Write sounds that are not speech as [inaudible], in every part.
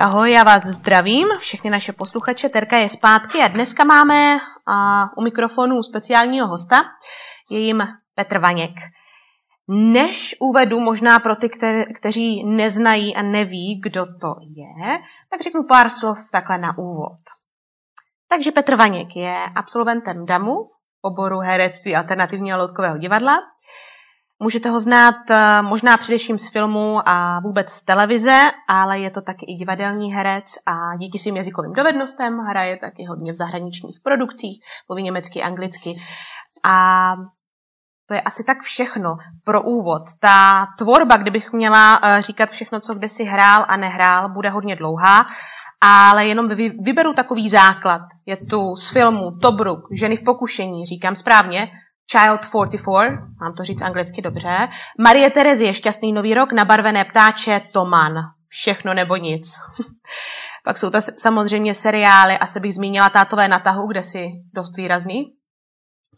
Ahoj, já vás zdravím, všechny naše posluchače. Terka je zpátky a dneska máme a, u mikrofonu speciálního hosta, je jim Petr Vaněk. Než uvedu možná pro ty, kte- kteří neznají a neví, kdo to je, tak řeknu pár slov takhle na úvod. Takže Petr Vaněk je absolventem DAMu v oboru herectví alternativního loutkového divadla. Můžete ho znát eh, možná především z filmu a vůbec z televize, ale je to taky i divadelní herec a díky svým jazykovým dovednostem hraje taky hodně v zahraničních produkcích, mluví německy, anglicky. A to je asi tak všechno pro úvod. Ta tvorba, kdybych měla eh, říkat všechno, co kde si hrál a nehrál, bude hodně dlouhá, ale jenom vyberu takový základ. Je tu z filmu Tobruk, Ženy v pokušení, říkám správně, Child 44, mám to říct anglicky dobře, Marie Terezie, Šťastný nový rok, Nabarvené ptáče, Toman, Všechno nebo nic. [laughs] Pak jsou to samozřejmě seriály, asi bych zmínila Tátové na tahu, kde si dost výrazný.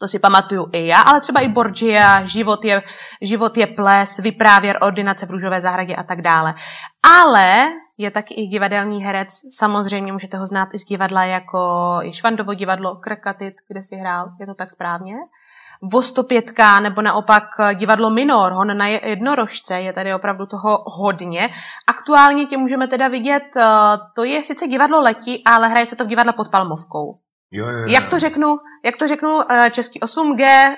To si pamatuju i já, ale třeba i Borgia, Život je, život je ples, Vyprávěr, Ordinace v růžové zahradě a tak dále. Ale je taky i divadelní herec. Samozřejmě můžete ho znát i z divadla jako Švandovo divadlo, Krakatit, kde si hrál. Je to tak správně? Vostopětka nebo naopak divadlo Minor, hon na jednorožce, je tady opravdu toho hodně. Aktuálně tě můžeme teda vidět, eh, to je sice divadlo Letí, ale hraje se to v divadle pod Palmovkou. Jo, jo, jo. Jak to řeknu, jak to řeknu český 8G?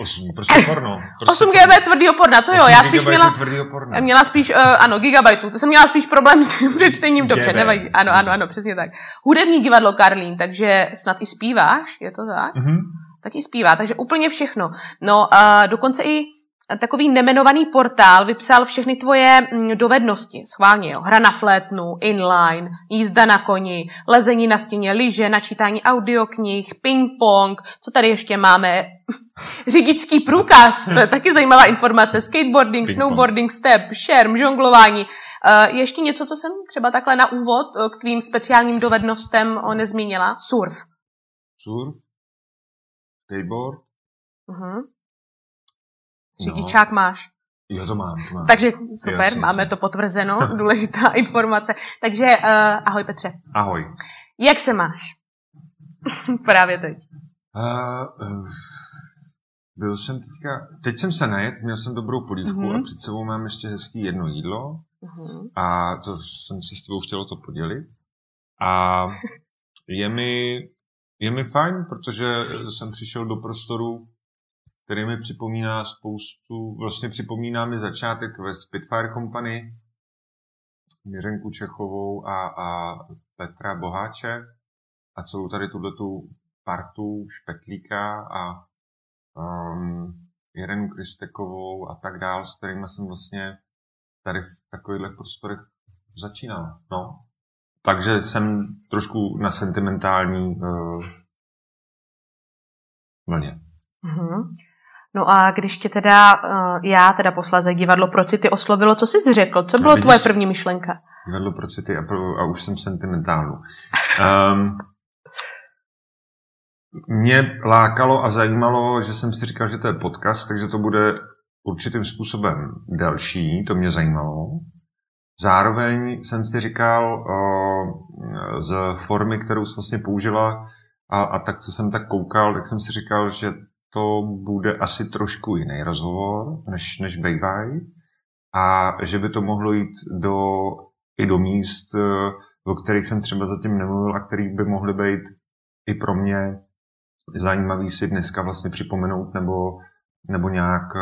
8, prostě porno. Prostě 8 GB tvrdýho porna, to jo, já spíš měla, porna. měla spíš, uh, ano, gigabajtů, to jsem měla spíš problém s tím přečtením, dobře, nevadí, ano, ano, ano, přesně tak. Hudební divadlo Karlín, takže snad i zpíváš, je to tak? Mhm. Taky zpívá, takže úplně všechno. No, uh, dokonce i takový nemenovaný portál vypsal všechny tvoje mm, dovednosti, schválně, jo. Hra na flétnu, inline, jízda na koni, lezení na stěně, lyže, načítání audioknih, ping-pong, co tady ještě máme? [laughs] Řidičský průkaz, to je taky zajímavá informace, skateboarding, snowboarding, step, šerm, žonglování. Uh, ještě něco, co jsem třeba takhle na úvod k tvým speciálním dovednostem nezmínila? Surf. Surf? Skateboard? Uh-huh. Řidičák no. máš. Jo, to mám. To mám. Takže super, jasně, máme jasně. to potvrzeno, [laughs] důležitá informace. Takže uh, ahoj Petře. Ahoj. Jak se máš? [laughs] Právě teď. Uh, uh, byl jsem teďka, teď jsem se najet, měl jsem dobrou polívku uh-huh. a před sebou mám ještě hezký jedno jídlo uh-huh. a to jsem si s tebou chtěl to podělit. A [laughs] je mi, je mi fajn, protože jsem přišel do prostoru, který mi připomíná spoustu, vlastně připomíná mi začátek ve Spitfire Company, Miřenku Čechovou a, a Petra Boháče a celou tady tu partu Špetlíka a um, Irenu Kristekovou a tak dál, s kterými jsem vlastně tady v takových prostorech začínal. No. Takže jsem trošku na sentimentální uh, vlně. Mm-hmm. No a když tě teda, uh, já teda posléze divadlo pro city oslovilo, co jsi řekl? Co bylo tvoje první myšlenka? Divadlo pro city a, a už jsem sentimentální. Um, [laughs] mě lákalo a zajímalo, že jsem si říkal, že to je podcast, takže to bude určitým způsobem delší, to mě zajímalo. Zároveň jsem si říkal z formy, kterou jsi vlastně použila a, a tak, co jsem tak koukal, tak jsem si říkal, že to bude asi trošku jiný rozhovor, než, než bývají. A že by to mohlo jít do, i do míst, eh, o kterých jsem třeba zatím nemluvil a který by mohly být i pro mě zajímavý si dneska vlastně připomenout nebo nebo nějak eh,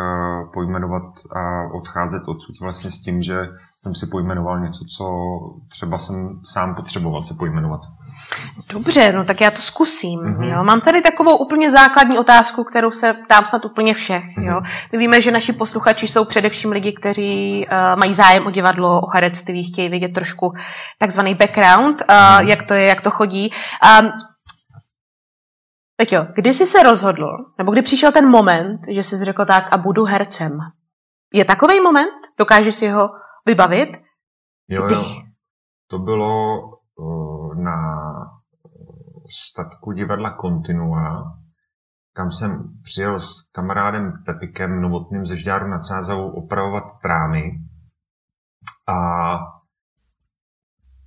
pojmenovat a odcházet odsud vlastně s tím, že jsem si pojmenoval něco, co třeba jsem sám potřeboval si pojmenovat. Dobře, no tak já to zkusím. Mm-hmm. Jo. Mám tady takovou úplně základní otázku, kterou se ptám snad úplně všech. Mm-hmm. Jo. My víme, že naši posluchači jsou především lidi, kteří uh, mají zájem o divadlo, o herectví, chtějí vidět trošku takzvaný background, uh, mm-hmm. jak to je, jak to chodí. Um, Peťo, kdy jsi se rozhodl, nebo kdy přišel ten moment, že jsi řekl tak a budu hercem? Je takový moment? Dokážeš si ho vybavit? Jo, jo. To bylo uh, na statku divadla Continua, kam jsem přijel s kamarádem Pepikem Novotným ze Žďáru nad Sázavou opravovat trámy. A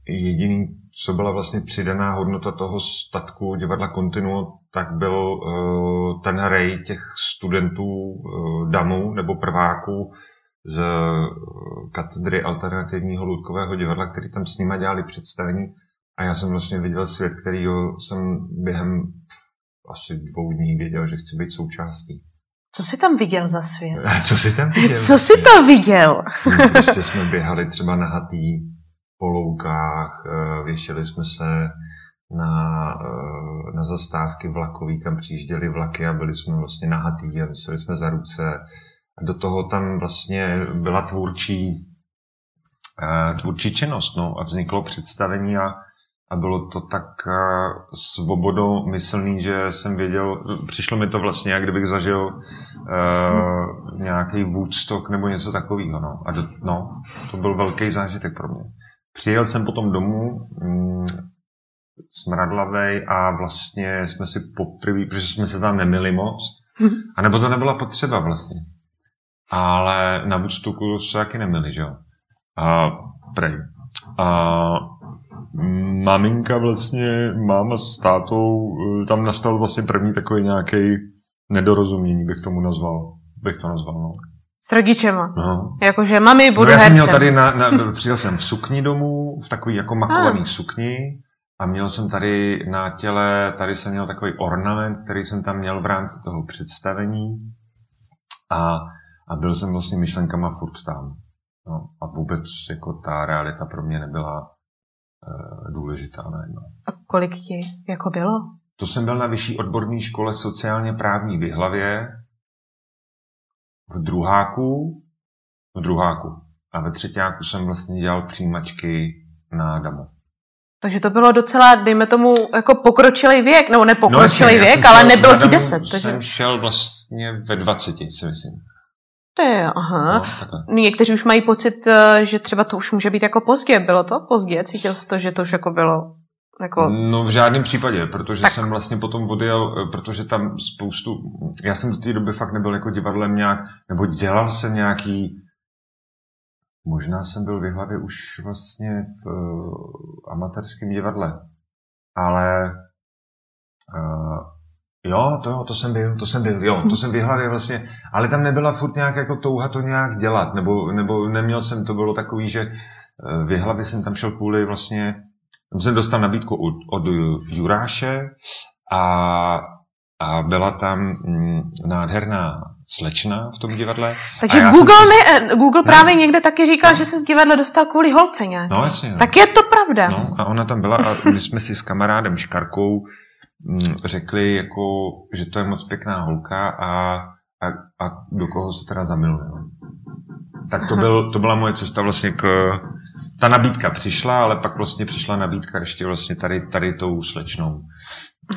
jediný, co byla vlastně přidaná hodnota toho statku divadla Continuo, tak byl uh, ten rej těch studentů uh, damů nebo prváků z uh, katedry alternativního loutkového divadla, který tam s nima dělali představení. A já jsem vlastně viděl svět, který jsem během asi dvou dní věděl, že chci být součástí. Co jsi tam viděl za svět? [laughs] Co jsi tam viděl? Co jsi tam viděl? Ještě jsme běhali třeba na hatý po loukách, eh, věšeli jsme se na, eh, na zastávky vlakový, kam přijížděly vlaky a byli jsme vlastně nahatý a vyseli jsme za ruce. A do toho tam vlastně byla tvůrčí, eh, tvůrčí činnost no, a vzniklo představení a a bylo to tak svobodomyslný, že jsem věděl, přišlo mi to vlastně, jak kdybych zažil uh, nějaký Woodstock nebo něco takového. No. A do, no, to byl velký zážitek pro mě. Přijel jsem potom domů, mm, smradlavej a vlastně jsme si poprvé, protože jsme se tam nemili moc, [laughs] a nebo to nebyla potřeba vlastně. Ale na Woodstocku se taky nemili, že jo. A prej. A maminka vlastně, máma s tátou, eh, tam nastal vlastně první takový nějaký nedorozumění, bych tomu nazval. Bych to nazval, no. S rodičema. No. Jakože mami, budu no, já jsem měl tady, na, na, přijel jsem v sukni domů, v takový jako makovaný ah. sukni a měl jsem tady na těle, tady jsem měl takový ornament, který jsem tam měl v rámci toho představení a, a byl jsem vlastně myšlenkama furt tam. No, a vůbec jako ta realita pro mě nebyla Eh, důležitá najednou. A kolik ti jako bylo? To jsem byl na vyšší odborné škole sociálně právní v Hlavě, v druháku, v druháku. A ve třetíku jsem vlastně dělal přijímačky na DAMu. Takže to bylo docela, dejme tomu, jako pokročilý věk, nebo nepokročilý no, věk, ale nebylo ti deset. Takže... jsem šel vlastně ve 20, si myslím. To je, aha. No, Někteří už mají pocit, eh, že třeba to už může být jako pozdě. Bylo to pozdě? Cítil jsi to, že to už jako bylo jako... No v žádném případě, protože tak. jsem vlastně potom odjel, eh, protože tam spoustu, já jsem do té doby fakt nebyl jako divadlem nějak, nebo dělal jsem nějaký, možná jsem byl v hlavě už vlastně v uh, amatérském divadle, ale uh, Jo, to, to jsem byl, to jsem byl, jo, to jsem v hlavě vlastně, ale tam nebyla furt nějak jako touha to nějak dělat, nebo, nebo neměl jsem, to bylo takový, že v hlavě jsem tam šel kvůli vlastně, tam jsem dostal nabídku od, od Juráše a, a byla tam mm, nádherná slečna v tom divadle. Takže Google, si... ne, Google právě ne. někde taky říkal, no. že se z divadla dostal kvůli holce nějak. No, jasně. Tak je to pravda. No, a ona tam byla a my jsme si s kamarádem Škarkou Mm, řekli, jako, že to je moc pěkná holka a, a, a do koho se teda zamiluje. No. Tak to, byl, to byla moje cesta vlastně k... Ta nabídka přišla, ale pak vlastně přišla nabídka ještě vlastně tady, tady tou slečnou.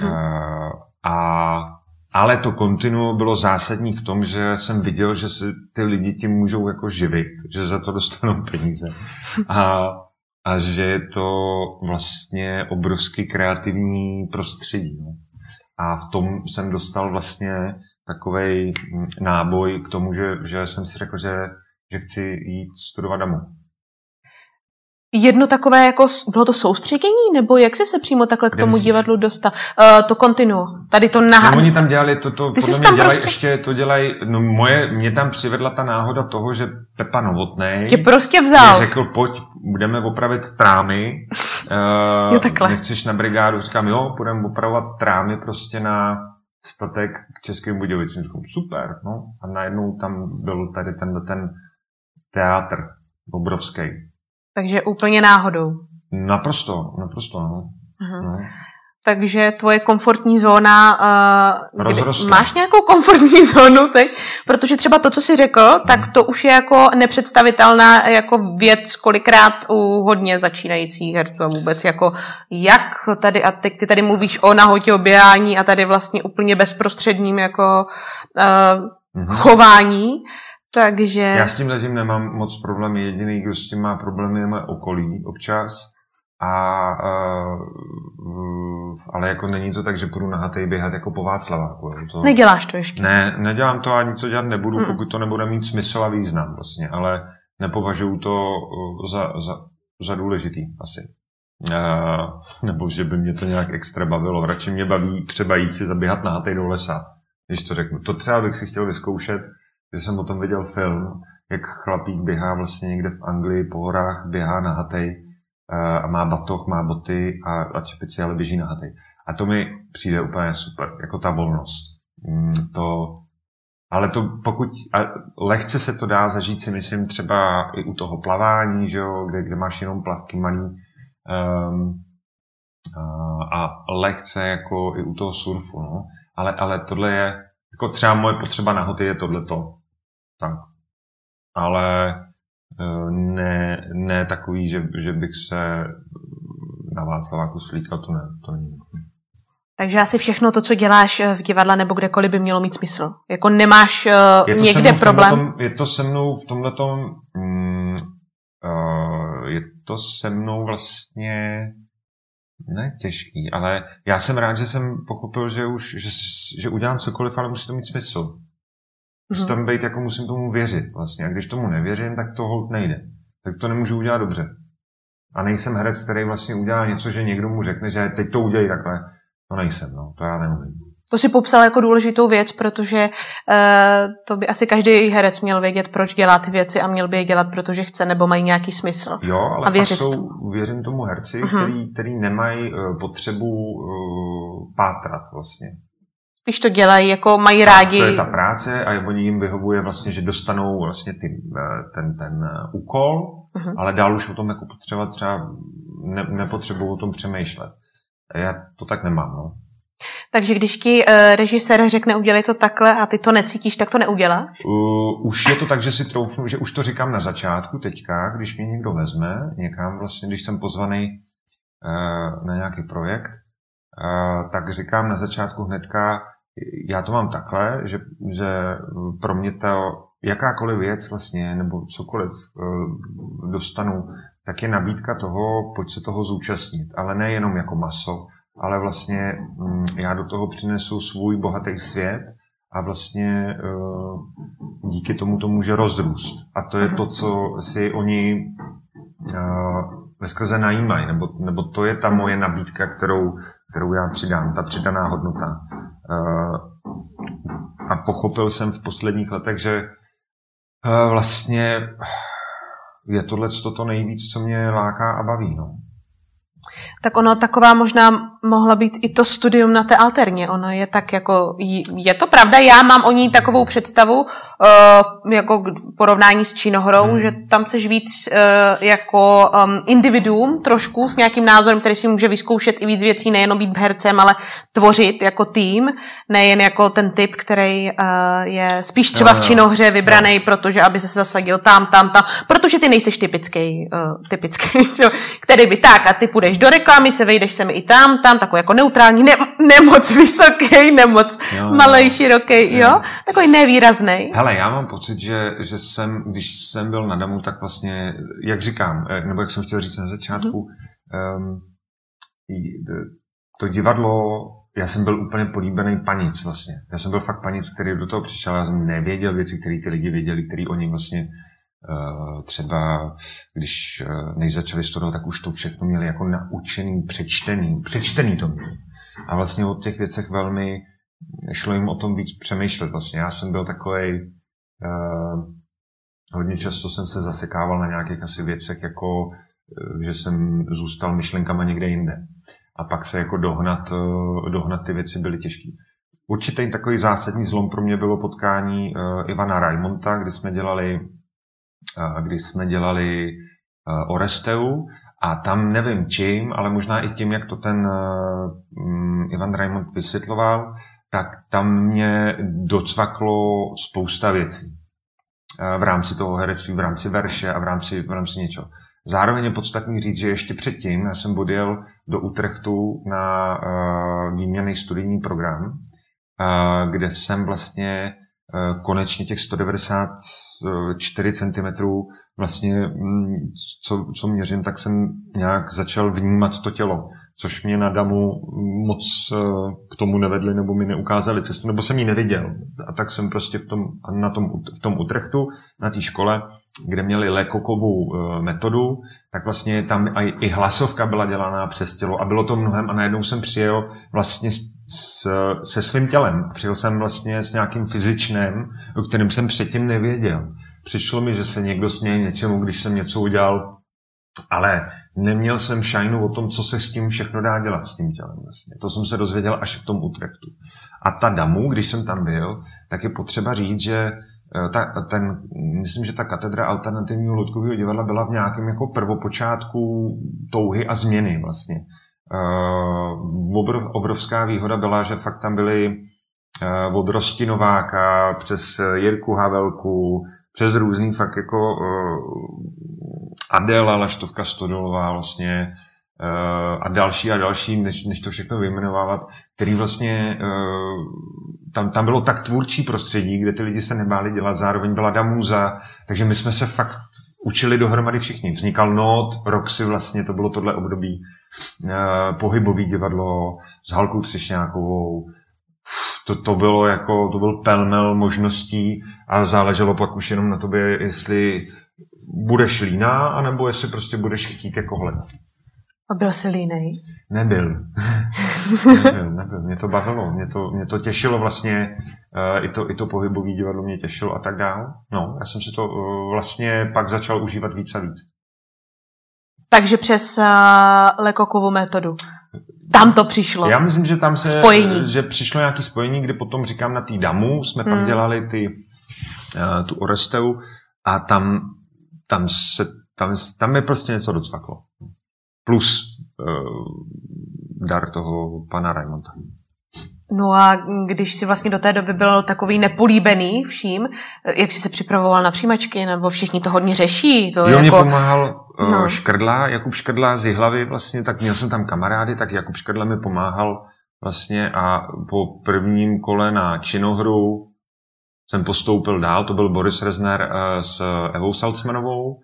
Uh, a, ale to kontinuo bylo zásadní v tom, že jsem viděl, že si ty lidi tím můžou jako živit, že za to dostanou peníze. [laughs] A a že je to vlastně obrovský kreativní prostředí. No. A v tom jsem dostal vlastně takový náboj k tomu, že, že jsem si řekl, že, že chci jít studovat damu jedno takové, jako bylo to soustředění, nebo jak jsi se přímo takhle k tomu divadlu dostal? Uh, to kontinu, tady to nahá... No, oni tam dělali, to, to Ty podle mě dělají, prostě... ještě to dělají, no moje, mě tam přivedla ta náhoda toho, že Pepa Novotnej tě prostě vzal. Mě řekl, pojď, budeme opravit trámy. uh, [laughs] jo, takhle. Nechceš na brigádu? Říkám, jo, budeme opravovat trámy prostě na statek k Českým Budějovicím. Říkám, super, no. A najednou tam byl tady ten, ten teátr obrovský. Takže úplně náhodou. Naprosto, naprosto, no. Uh-huh. no. Takže tvoje komfortní zóna, uh, kdy, máš nějakou komfortní [laughs] zónu teď? Protože třeba to, co jsi řekl, hmm. tak to už je jako nepředstavitelná jako věc kolikrát u hodně začínajících herců a vůbec jako jak tady, a teď ty tady mluvíš o nahotě oběhání a tady vlastně úplně bezprostředním jako uh, hmm. chování, takže... Já s tím zatím nemám moc problémy. Jediný, kdo s tím má problémy, je moje okolí občas. A, uh, ale jako není to tak, že půjdu na hatej běhat jako po Václaváku. To... Neděláš to ještě? Ne, nedělám to ani to dělat nebudu, mm. pokud to nebude mít smysl a význam vlastně, ale nepovažuji to za, za, za důležitý asi. Uh, nebo že by mě to nějak extra bavilo. Radši mě baví třeba jít si zaběhat na do lesa, když to řeknu. To třeba bych si chtěl vyzkoušet, že jsem o tom viděl film, jak chlapík běhá vlastně někde v Anglii po horách, běhá na hatej uh, a má batoh, má boty a, a čepici, ale běží na hatej. A to mi přijde úplně super, jako ta volnost. Mm, to, ale to pokud, a lehce se to dá zažít si myslím třeba i u toho plavání, že jo, kde, kde máš jenom plavky malý, um, a, a lehce jako i u toho surfu, no. Ale, ale tohle je, jako třeba moje potřeba na hoty je tohleto. Tak. Ale e, ne, ne takový, že, že bych se na Václaváku slíkal, to ne, to není. Takže asi všechno to, co děláš eh, v divadle nebo kdekoliv, by mělo mít smysl. Jako nemáš uh, je někde problém. Tomhletom, je to se mnou v tomhle mm, uh, je to se mnou vlastně ne těžký, ale já jsem rád, že jsem pochopil, že už, že, že udělám cokoliv, ale musí to mít smysl. Musí mm-hmm. tam být, jako musím tomu věřit vlastně. A když tomu nevěřím, tak to hold nejde. Tak to nemůžu udělat dobře. A nejsem herec, který vlastně udělá něco, že někdo mu řekne, že teď to udělej takhle. To nejsem, no, to já neumím. To si popsal jako důležitou věc, protože uh, to by asi každý herec měl vědět, proč dělá ty věci a měl by je dělat, protože chce nebo mají nějaký smysl. Jo, ale a věřit jsou, tomu. věřím tomu herci, uh-huh. který, který nemají uh, potřebu uh, pátrat vlastně. Když to dělají, jako mají rádi. To je ta práce a oni jim vyhovuje vlastně, že dostanou vlastně ty, ten, ten úkol, uh-huh. ale dál už o tom jako potřeba třeba ne, nepotřebují o tom přemýšlet. Já to tak nemám, no. Takže když ti uh, režisér řekne udělej to takhle a ty to necítíš, tak to neuděláš? Uh, už je to tak, že si troufnu, že už to říkám na začátku teďka, když mě někdo vezme někam, vlastně když jsem pozvaný uh, na nějaký projekt, uh, tak říkám na začátku hnedka, já to mám takhle, že, že pro mě to jakákoliv věc vlastně, nebo cokoliv uh, dostanu, tak je nabídka toho, pojď se toho zúčastnit. Ale nejenom jako maso, ale vlastně mm, já do toho přinesu svůj bohatý svět a vlastně e, díky tomu to může rozrůst. A to je to, co si oni e, ve skrze najímají, nebo, nebo to je ta moje nabídka, kterou, kterou já přidám, ta přidaná hodnota. A pochopil jsem v posledních letech, že vlastně je tohle to nejvíc, co mě láká a baví. No. Tak ono taková možná mohla být i to studium na té alterně. Ono je tak jako, je to pravda, já mám o ní takovou představu, uh, jako porovnání s Čínohorou, hmm. že tam seš víc uh, jako um, individuum trošku s nějakým názorem, který si může vyzkoušet i víc věcí, nejenom být hercem, ale tvořit jako tým, nejen jako ten typ, který uh, je spíš třeba v Činohře vybraný, no. protože aby se zasadil tam, tam, tam, protože ty nejseš typický, typický, [laughs] který by tak a ty půjdeš do reklamy, se vejdeš sem i tam, tam, takový jako neutrální, ne, nemoc vysoký, nemoc jo, malej, široký, jo. jo, takový nevýrazný. Hele, já mám pocit, že, že jsem, když jsem byl na Damu, tak vlastně, jak říkám, eh, nebo jak jsem chtěl říct na začátku, mm-hmm. um, to divadlo, já jsem byl úplně políbený panic vlastně. Já jsem byl fakt panic, který do toho přišel, já jsem nevěděl věci, které ty lidi věděli, které oni vlastně třeba když eh, než začali studovat, tak už to všechno měli jako naučený, přečtený, přečtený to měli. A vlastně o těch věcech velmi šlo jim o tom víc přemýšlet. Vlastně já jsem byl takový, uh, hodně často jsem se zasekával na nějakých asi věcech, jako že jsem zůstal myšlenkama někde jinde. A pak se jako dohnat, dohnat ty věci byly těžké. Určitý takový zásadní zlom pro mě bylo potkání Ivana Raimonta, kdy jsme dělali kdy jsme dělali Oresteu a tam nevím čím, ale možná i tím, jak to ten mm, Ivan Raimond vysvětloval, tak tam mě docvaklo spousta věcí v rámci toho herectví, v rámci verše a v rámci, v rámci něčeho. Zároveň je podstatný říct, že ještě předtím já jsem odjel do Utrechtu na uh, výměný studijní program, uh, kde jsem vlastně konečně těch 194 cm vlastně, mm, co, co měřím, tak jsem nějak začal vnímat to tělo. což mě na Damu moc eh, k tomu nevedli, nebo mi neukázali cestu, nebo jsem ji neviděl. A tak jsem prostě v tom, na tom, v tom Utrechtu, na té škole, kde měli Lekokovou eh, metodu, tak vlastně tam i hlasovka byla dělaná přes tělo a bylo to mnohem a najednou jsem přijel vlastně s, se svým tělem. Přijel jsem vlastně s nějakým fyzičným, o kterém jsem předtím nevěděl. Přišlo mi, že se někdo směje něčemu, když jsem něco udělal, ale neměl jsem šajnu o tom, co se s tím všechno dá dělat s tím tělem. Vlastně. To jsem se dozvěděl až v tom Utrechtu. A ta damu, když jsem tam byl, tak je potřeba říct, že eh, ta, ten, myslím, že ta katedra alternativního ludkového divadla byla v nějakém jako prvopočátku touhy a změny vlastně. Uh, obrov, obrovská výhoda byla, že fakt tam byly uh, od Rosti Nováka přes Jirku Havelku, přes různý fakt jako uh, Adela Laštovka Stodolová vlastně a další a další, než, než to všechno vyjmenovávat, který vlastně tam, tam bylo tak tvůrčí prostředí, kde ty lidi se nebáli dělat, zároveň byla Damuza, takže my jsme se fakt učili dohromady všichni. Vznikal Not, Roxy vlastně, to bylo tohle období, pohybový divadlo s Halkou Třešňákovou, to, to bylo jako, to byl pelmel možností a záleželo pak už jenom na tobě, jestli budeš líná, anebo jestli prostě budeš chtít jako hledat. A byl jsi línej? Nebyl. [laughs] nebyl, nebyl. Mě to bavilo, mě to, mě to těšilo vlastně, uh, i, to, i to pohybové divadlo mě těšilo a tak dál. No, já jsem si to uh, vlastně pak začal užívat víc a víc. Takže přes uh, Lekokovu metodu. Tam to přišlo. Já myslím, že tam se spojení. že přišlo nějaké spojení, kdy potom říkám na té damu, jsme hmm. pak dělali ty, uh, tu Oresteu a tam tam, se, tam, tam je prostě něco docvaklo. Plus uh, dar toho pana Raimonda. No a když si vlastně do té doby byl takový nepolíbený vším, jak jsi se připravoval na přijímačky, nebo všichni to hodně řeší? To jo, jako... mě pomáhal no. Škrdla, Jakub Škrdla z Jihlavy vlastně, tak měl jsem tam kamarády, tak Jakub Škrdla mi pomáhal vlastně a po prvním kole na činohru jsem postoupil dál, to byl Boris Rezner uh, s Evou Salcmanovou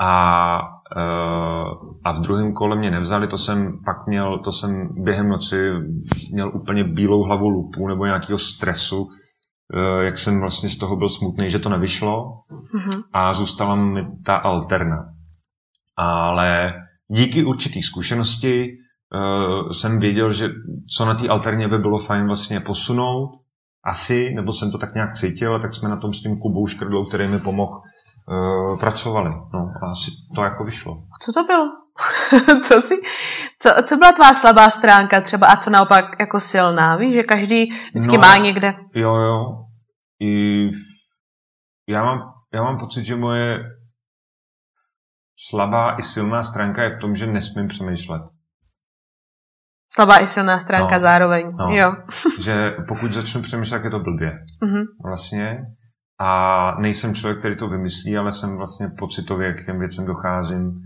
a, uh, a v druhém kole mě nevzali, to jsem pak měl, to jsem během noci měl úplně bílou hlavu lupu nebo nějakého stresu, jak jsem vlastně z toho byl smutný, že to nevyšlo mm-hmm. a zůstala mi ta alterna. Ale díky určitý zkušenosti uh, jsem věděl, že co na té alterně by bylo fajn vlastně posunout asi, nebo jsem to tak nějak cítil, tak jsme na tom s tím Kubou Škrdlou, který mi pomohl, uh, pracovali. No a asi to jako vyšlo. Co to bylo? [laughs] co, si, co, co byla tvá slabá stránka třeba a co naopak jako silná? Víš, že každý vždycky no, má někde. Jo, jo. I já mám, já mám pocit, že moje slabá i silná stránka je v tom, že nesmím přemýšlet. Slabá i silná stránka no, zároveň. No, jo. [laughs] že pokud začnu přemýšlet, je to blbě. Mm-hmm. Vlastně. A nejsem člověk, který to vymyslí, ale jsem vlastně pocitově k těm věcem docházím.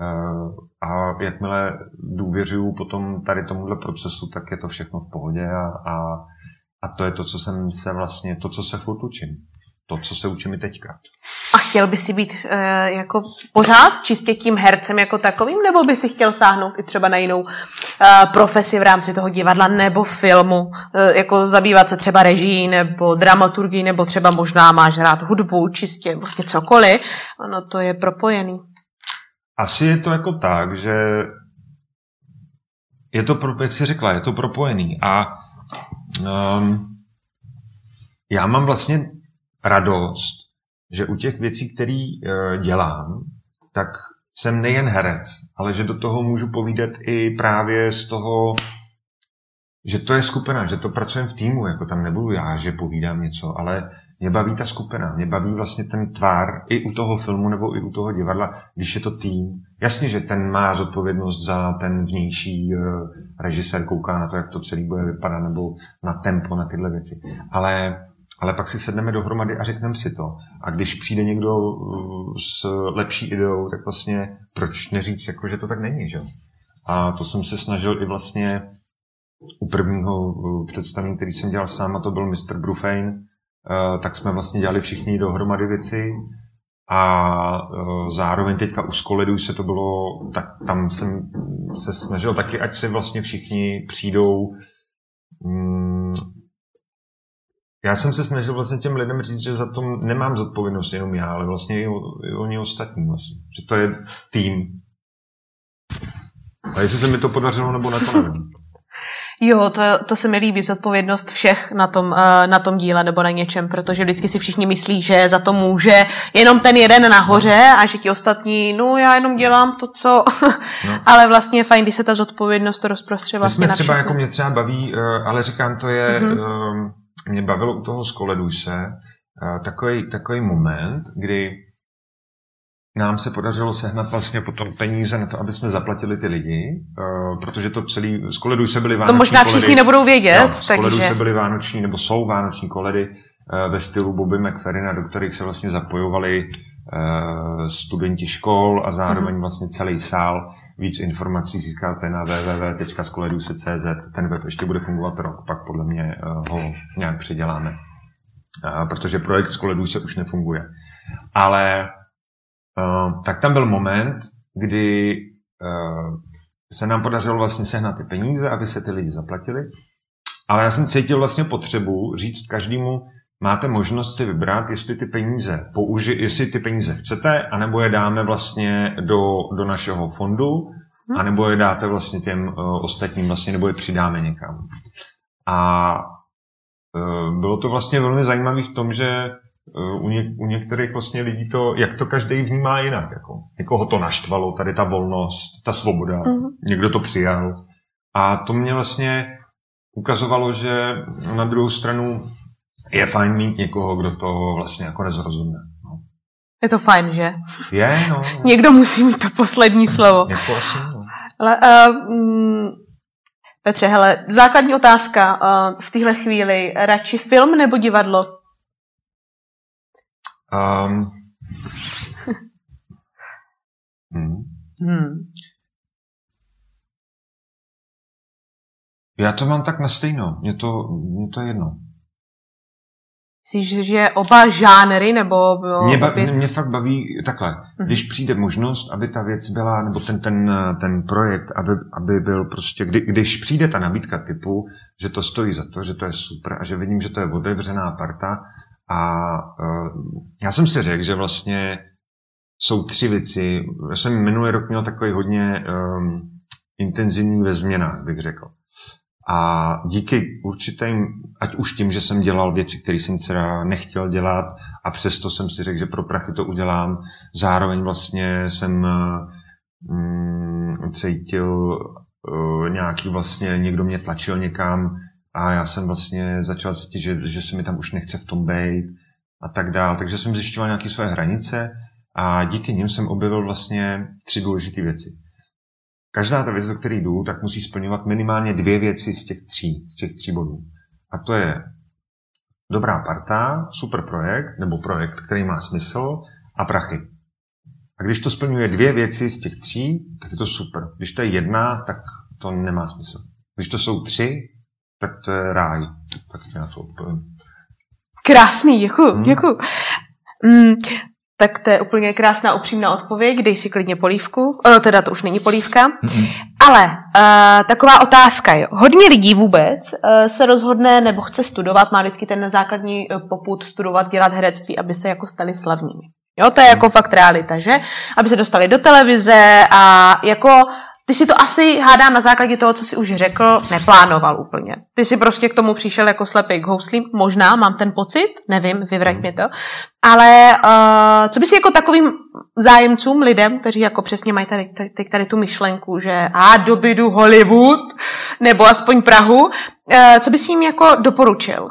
Uh, a jakmile důvěřuju potom tady tomuhle procesu, tak je to všechno v pohodě a, a, a to je to, co jsem se vlastně, to, co se furt učím to, co se učím i teďka. A chtěl by si být e, jako pořád čistě tím hercem jako takovým, nebo by si chtěl sáhnout i třeba na jinou e, profesi v rámci toho divadla nebo filmu, e, jako zabývat se třeba režií nebo dramaturgií, nebo třeba možná máš rád hudbu, čistě vlastně cokoliv, ono to je propojený. Asi je to jako tak, že je to, jak jsi řekla, je to propojený a um, já mám vlastně radost, že u těch věcí, které eh, dělám, tak jsem nejen herec, ale že do toho můžu povídat i právě z toho, že to je skupina, že to pracujeme v týmu, jako tam nebudu já, že povídám něco, ale mě baví ta skupina, mě baví vlastně ten tvár i u toho filmu nebo i u toho divadla, když je to tým. Jasně, že ten má zodpovědnost za ten vnější uh, režisér, kouká na to, jak to celý bude vypadat, nebo na tempo, na tyhle věci. Ale ale pak si sedneme dohromady a řekneme si to. A když přijde někdo uh, s lepší ideou, tak vlastně proč neříct, jako, že to tak není, že? A to jsem se snažil i vlastně u prvního uh, představení, který jsem dělal sám, a to byl Mr. Brufane, uh, tak jsme vlastně dělali všichni dohromady věci a zároveň teďka u Skoledu se to bylo, tak tam jsem se snažil taky, ať si vlastně všichni přijdou mm, já jsem se snažil vlastně těm lidem říct, že za to nemám zodpovědnost jenom já, ale vlastně i, i oni ostatní vlastně. Že to je tým. A jestli se mi to podařilo, nebo nevím. [laughs] Jo, to, to se mi líbí, zodpovědnost všech na tom, uh, na tom díle nebo na něčem, protože vždycky si všichni myslí, že za to může jenom ten jeden nahoře a že ti ostatní, no já jenom dělám to, co... [laughs] No. ale vlastně je fajn, když se ta zodpovědnost rozprostře vlastně My jsme třeba, jako mě třeba baví, uh, ale říkám, to je... Mm-hmm. Mě bavilo u toho skoleduj se takový, takový moment, kdy nám se podařilo sehnat vlastně potom peníze na to, aby jsme zaplatili ty lidi, protože to celý, skoleduj se byly vánoční To možná všichni koledy, nebudou vědět. No, skoleduj takže... se byly vánoční, nebo jsou vánoční koledy ve stylu Bobby McFerrina, do kterých se vlastně zapojovali studenti škol a zároveň mm. vlastně celý sál. Víc informací získáte na www.skoleduse.cz. Ten web ještě bude fungovat rok, pak podle mě eh, ho nějak předěláme. Protože projekt Skoleduse už nefunguje. Ale eh, tak tam byl moment, kdy eh, se nám podařilo vlastně sehnat ty peníze, aby se ty lidi zaplatili. Ale já jsem cítil vlastně potřebu říct každému, máte možnost si vybrat, jestli ty peníze použi, jestli ty peníze chcete, anebo je dáme vlastně do, do našeho fondu, hmm. anebo je dáte vlastně těm uh, ostatním, vlastně, nebo je přidáme někam. A uh, bylo to vlastně velmi zajímavé v tom, že uh, u, ně, u některých vlastně lidí to, jak to každý vnímá jinak. Jako. Někoho to naštvalo, tady ta volnost, ta svoboda, hmm. někdo to přijal. A to mě vlastně ukazovalo, že na druhou stranu je fajn mít někoho, kdo to vlastně jako nezrozumne. No. Je to fajn, že? Je, no. [laughs] Někdo musí mít to poslední slovo. Jako asi, no. Ale, uh, mm, Petře, hele, základní otázka uh, v téhle chvíli. Radši film nebo divadlo? Um, [laughs] hmm. Hmm. Já to mám tak na stejno. Mně to, mě to je jedno. Myslíš, že oba žánry nebo... Mě, ba, mě, mě fakt baví takhle. Mm-hmm. Když přijde možnost, aby ta věc byla, nebo ten, ten, ten projekt, aby, aby byl prostě, kdy, když přijde ta nabídka typu, že to stojí za to, že to je super a že vidím, že to je otevřená parta a uh, já jsem si řekl, že vlastně jsou tři věci. Já jsem minulý rok měl takový hodně um, intenzivní ve změnách, bych řekl. A díky určitým, ať už tím, že jsem dělal věci, které jsem třeba nechtěl dělat a přesto jsem si řekl, že pro prachy to udělám, zároveň vlastně jsem mm, cítil uh, nějaký vlastně, někdo mě tlačil někam a já jsem vlastně začal cítit, že, že se mi tam už nechce v tom být a tak dál. Takže jsem zjišťoval nějaké své hranice a díky nim jsem objevil vlastně tři důležité věci. Každá ta věc, do které jdu, tak musí splňovat minimálně dvě věci z těch tří, z těch tří bodů. A to je dobrá parta, super projekt, nebo projekt, který má smysl, a prachy. A když to splňuje dvě věci z těch tří, tak je to super. Když to je jedna, tak to nemá smysl. Když to jsou tři, tak to je ráj. Tak já to odpovím. Krásný, děkuji, hmm. děkuji. Mm, tak to je úplně krásná upřímná odpověď, dej si klidně polívku, e, teda to už není polívka, mm-hmm. ale uh, taková otázka je, hodně lidí vůbec uh, se rozhodne nebo chce studovat, má vždycky ten základní poput studovat, dělat herectví, aby se jako stali slavnými. Jo, to je jako fakt realita, že? Aby se dostali do televize a jako ty si to asi, hádám na základě toho, co si už řekl, neplánoval úplně. Ty si prostě k tomu přišel jako slepý k houslím, možná, mám ten pocit, nevím, vyvrať mi to. Ale uh, co by si jako takovým zájemcům, lidem, kteří jako přesně mají tady, tady, tady tu myšlenku, že a dobydu Hollywood, nebo aspoň Prahu, uh, co bys jim jako doporučil?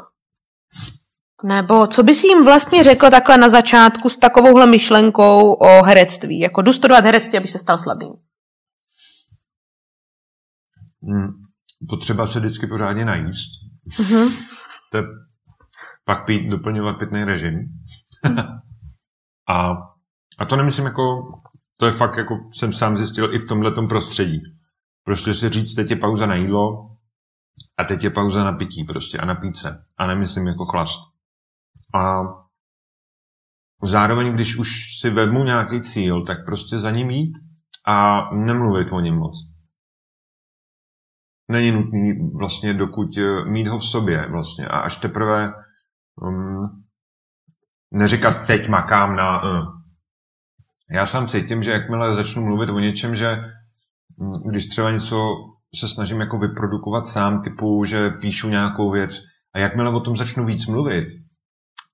Nebo co bys jim vlastně řekl takhle na začátku s takovouhle myšlenkou o herectví? Jako jdu studovat herectví, aby se stal slavným. Hmm. Potřeba se vždycky pořádně najíst. Mm-hmm. [laughs] to je pak pít, doplňovat pitný režim. [laughs] a, a to nemyslím jako, to je fakt jako jsem sám zjistil i v tomhle prostředí. Prostě si říct, teď je pauza na jídlo a teď je pauza na pití prostě a na píce. A nemyslím jako chlast. A zároveň, když už si vezmu nějaký cíl, tak prostě za ním jít a nemluvit o něm moc. Není nutný vlastně dokud eh, mít ho v sobě vlastně a až teprve um, neříkat teď makám na uh. já sám cítím, že jakmile začnu mluvit o něčem, že um, když třeba něco se snažím jako vyprodukovat sám, typu, že píšu nějakou věc a jakmile o tom začnu víc mluvit,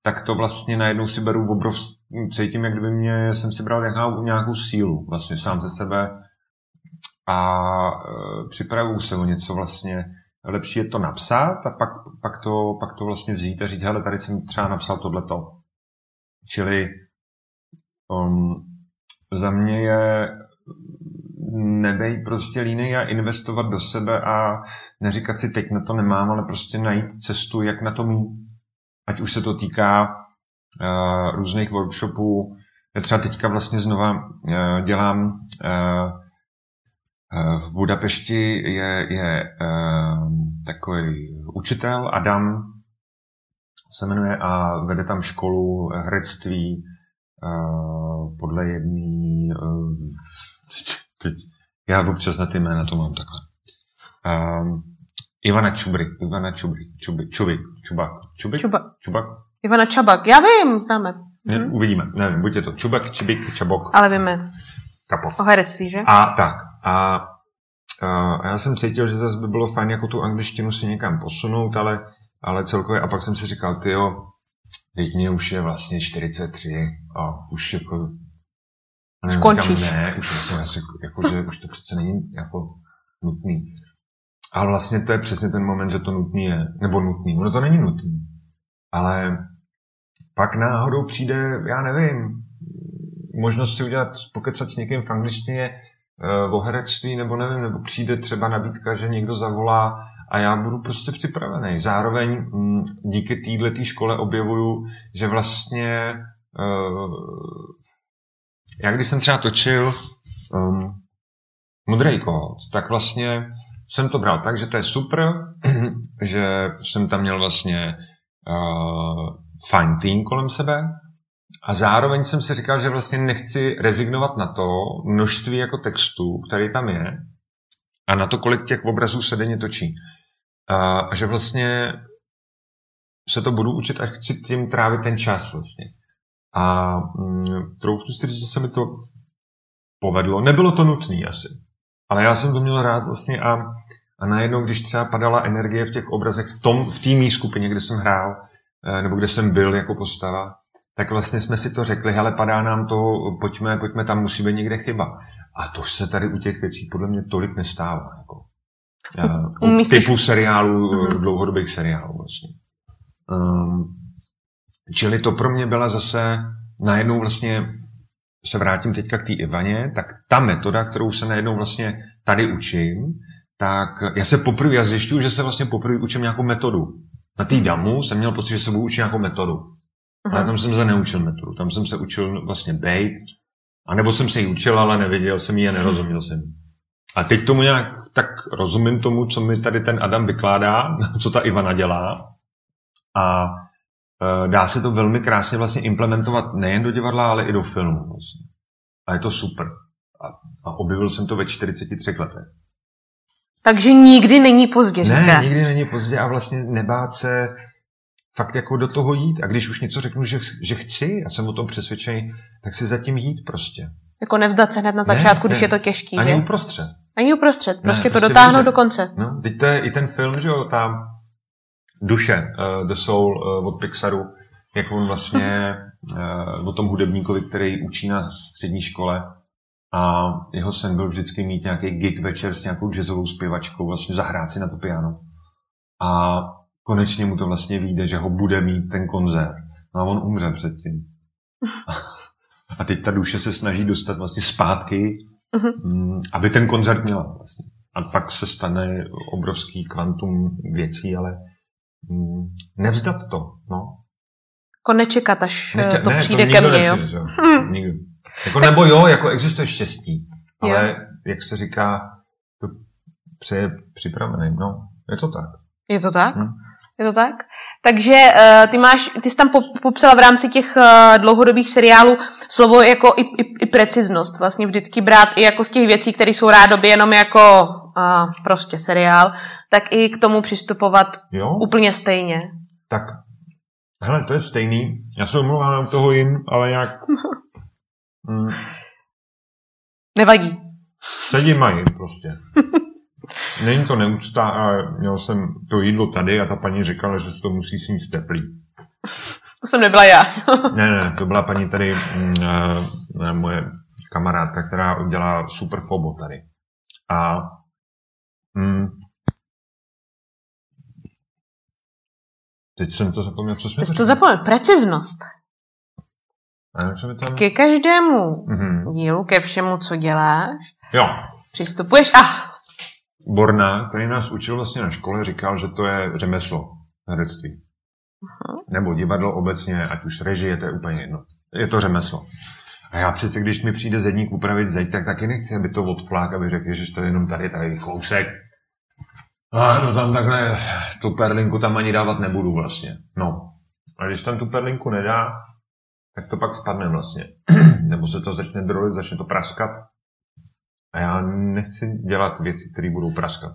tak to vlastně najednou si beru obrovský, cítím, jak kdyby mě, jsem si bral nějakou, nějakou sílu vlastně sám ze sebe a e, připravuju se o něco vlastně. Lepší je to napsat a pak, pak, to, pak to vlastně vzít a říct, hele, tady jsem třeba napsal tohleto. Čili um, za mě je nebej prostě línej a investovat do sebe a neříkat si, teď na to nemám, ale prostě najít cestu, jak na to mít. Ať už se to týká uh, různých workshopů. Já třeba teďka vlastně znova uh, dělám uh, v Budapešti je, je uh, takový učitel Adam se jmenuje a vede tam školu herectví uh, podle jedný uh, teď, já občas na ty jména to mám takhle. Um, Ivana Čubry, Ivana Čubry, Čuby, Čubik, Čubak, Čubik, Čuba. Čubak. Ivana Čabak, já vím, známe. Ne, mhm. Uvidíme, nevím, buď je to Čubak, Čibik, Čabok. Ale víme. Kapok. O herectví, že? A tak. A, a já jsem cítil, že zase by bylo fajn jako tu angličtinu si někam posunout, ale, ale celkově, a pak jsem si říkal, ty jo, teď mě už je vlastně 43 a už jako už končíš. Ne, už vlastně asi, jako, že už to přece není jako nutný. Ale vlastně to je přesně ten moment, že to nutný je. Nebo nutný. Ono to není nutný. Ale pak náhodou přijde, já nevím, možnost si udělat, pokecat s někým v angličtině o herectví, nebo nevím, nebo přijde třeba nabídka, že někdo zavolá a já budu prostě připravený. Zároveň mm, díky této škole objevuju, že vlastně uh, já když jsem třeba točil um, Modrý kód, tak vlastně jsem to bral tak, že to je super, [clears throat] že jsem tam měl vlastně uh, fajn tým kolem sebe a zároveň jsem si říkal, že vlastně nechci rezignovat na to množství jako textů, který tam je a na to, kolik těch obrazů se denně točí. A že vlastně se to budu učit a chci tím trávit ten čas vlastně. A mm, troufnu si říct, že se mi to povedlo. Nebylo to nutné asi, ale já jsem to měl rád vlastně a, a najednou, když třeba padala energie v těch obrazech, v tom, v té mý skupině, kde jsem hrál, eh, nebo kde jsem byl jako postava, tak vlastně jsme si to řekli, hele, padá nám to, pojďme, pojďme, tam musí být někde chyba. A to se tady u těch věcí podle mě tolik nestává. Jako. [laughs] Uh, Myslíš... typu seriálu, uh-huh. dlouhodobých seriálů vlastně. Um, Čili to pro mě byla zase najednou vlastně se vrátím teďka k té Ivaně, tak ta metoda, kterou se najednou vlastně tady učím, tak já se poprvé, já zjišťuju, že se vlastně poprvé učím nějakou metodu. Na té damu jsem měl pocit, že se budu učit nějakou metodu. Uh-huh. Ale tam jsem se neučil metodu. Tam jsem se učil vlastně bejt, anebo jsem se ji učil, ale neviděl jsem ji a nerozuměl jsem A teď tomu nějak tak rozumím tomu, co mi tady ten Adam vykládá, [laughs] co ta Ivana dělá. A Eh, dá se to velmi krásně vlastně implementovat nejen do divadla, ale i do filmu. Vlastně. A je to super. A, a objevil jsem to ve 43 letech. Takže nikdy není pozdě, říká. Ne, nikdy není pozdě a vlastně nebát se fakt jako do toho jít. A když už něco řeknu, že, že chci, a jsem o tom přesvědčený, tak si zatím jít prostě. Jako nevzdat se hned na začátku, ne, když ne. je to těžký, Ani že? uprostřed. Ani uprostřed, prostě ne, to prostě dotáhnout do konce. No, teď to je i ten film, že jo, tam duše, uh, The Soul uh, od Pixaru, jak on vlastně uh, [laughs] o tom hudebníkovi, který učí na střední škole a jeho sen byl vždycky mít nějaký gig večer s nějakou jazzovou zpěvačkou, vlastně zahrát si na to piano. A konečně mu to vlastně vyjde, že ho bude mít ten koncert. No a on umře předtím. [laughs] A teď ta duše se snaží dostat vlastně zpátky, uh-huh. aby ten koncert měla vlastně. A pak se stane obrovský kvantum věcí, ale Mm, nevzdat to, no. Jako nečekat, až Neče- to ne, přijde to ke mně, jo? Nepřijde, hm. Nikdo. Jako, nebo jo, jako existuje štěstí, ale jo. jak se říká, to přeje připravený, no, je to tak. Je to tak? Hm? Je to tak? Takže uh, ty máš, ty jsi tam popsala v rámci těch uh, dlouhodobých seriálů slovo jako i, i, i preciznost. Vlastně vždycky brát i jako z těch věcí, které jsou rádoby jenom jako uh, prostě seriál, tak i k tomu přistupovat jo? úplně stejně. Tak, hele, to je stejný. Já se omlouvám toho jim, ale jak... [laughs] Mm, Nevadí. Sedí mají prostě. [laughs] Není to neúcta a měl jsem to jídlo tady a ta paní říkala, že se to musí sníst teplý. To jsem nebyla já. [laughs] ne, ne, to byla paní tady, uh, moje kamarádka, která udělá super fobo tady. A mm, teď jsem to zapomněl, co jsme Jsi to zapomněl, preciznost. A co mi tam... Ke každému mm-hmm. dílu, ke všemu, co děláš, jo. přistupuješ a... Borna, který nás učil vlastně na škole, říkal, že to je řemeslo herectví. Uh-huh. Nebo divadlo obecně, ať už režie, to je úplně jedno. Je to řemeslo. A já přece, když mi přijde zedník upravit zeď, tak taky nechci, aby to odflák, aby řekl, že to je jenom tady, tady kousek. A no tam takhle tu perlinku tam ani dávat nebudu vlastně. No. A když tam tu perlinku nedá, tak to pak spadne vlastně. [clears throat] Nebo se to začne drolit, začne to praskat. A já nechci dělat věci, které budou praskat.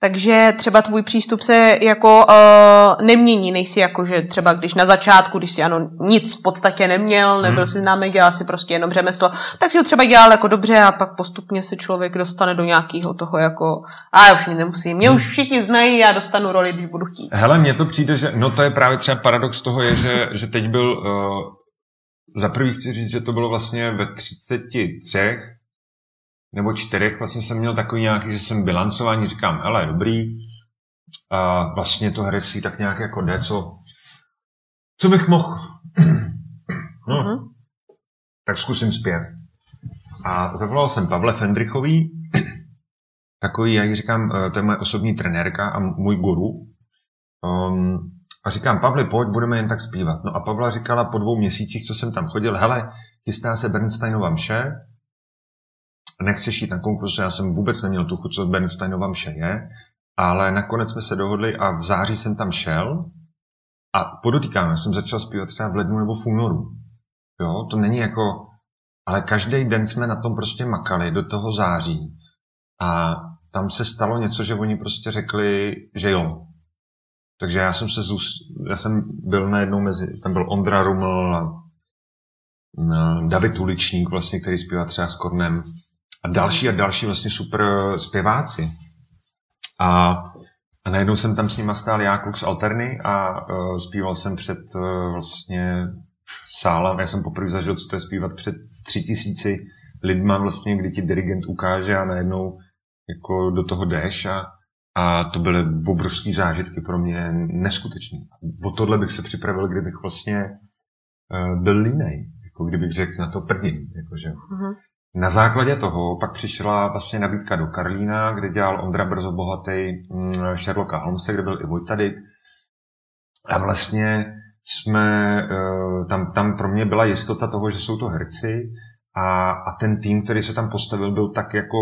Takže třeba tvůj přístup se jako uh, nemění, nejsi jako, že třeba když na začátku, když si ano nic v podstatě neměl, nebyl hmm. si známý, dělal si prostě jenom řemeslo, tak si ho třeba dělal jako dobře a pak postupně se člověk dostane do nějakého toho jako, a já už nic nemusím, mě hmm. už všichni znají, já dostanu roli, když budu chtít. Hele, mně to přijde, že, no to je právě třeba paradox toho je, že, že teď byl, uh, za prvý chci říct, že to bylo vlastně ve 33 nebo čtyřech vlastně jsem měl takový nějaký, že jsem bilancování, říkám, hele, dobrý, a vlastně to herectví tak nějak jako jde, co, co bych mohl, [clears throat] no, uh-huh. tak zkusím zpěv. A zavolal jsem Pavle Fendrichový, [clears throat] takový, jak říkám, eh, to je moje osobní trenérka a můj guru. Um, a říkám, Pavli, pojď, budeme jen tak zpívat. No a Pavla říkala po dvou měsících, co jsem tam chodil, hele, chystá se Bernsteinova mše, nechceš jít na konkurs, já jsem vůbec neměl tu chuť, co Bernsteinova mše je, ale nakonec jsme se dohodli a v září jsem tam šel a podotýkám, jsem začal zpívat třeba v lednu nebo v únoru. Jo, to není jako, ale každý den jsme na tom prostě makali do toho září a tam se stalo něco, že oni prostě řekli, že jo. Takže já jsem se zus, já jsem byl najednou mezi, tam byl Ondra Ruml a David Uličník vlastně, který zpívá třeba s Kornem a další a další vlastně super zpěváci. A, a najednou jsem tam s nima stál já, kluk z Alterny a uh, zpíval jsem před uh, vlastně sálem. Já jsem poprvé zažil, co to je zpívat před tři tisíci lidma vlastně, kdy ti dirigent ukáže a najednou jako do toho jdeš a, a to byly obrovské zážitky pro mě neskutečné. O tohle bych se připravil, kdybych vlastně uh, byl línej, jako kdybych řekl na to prdím. Jakože. Mm-hmm. Na základě toho pak přišla vlastně nabídka do Karlína, kde dělal Ondra Brzo Bohatý mm, Sherlocka Holmesa, kde byl i Vojta A vlastně jsme, eh, tam, tam pro mě byla jistota toho, že jsou to herci a, a ten tým, který se tam postavil, byl tak jako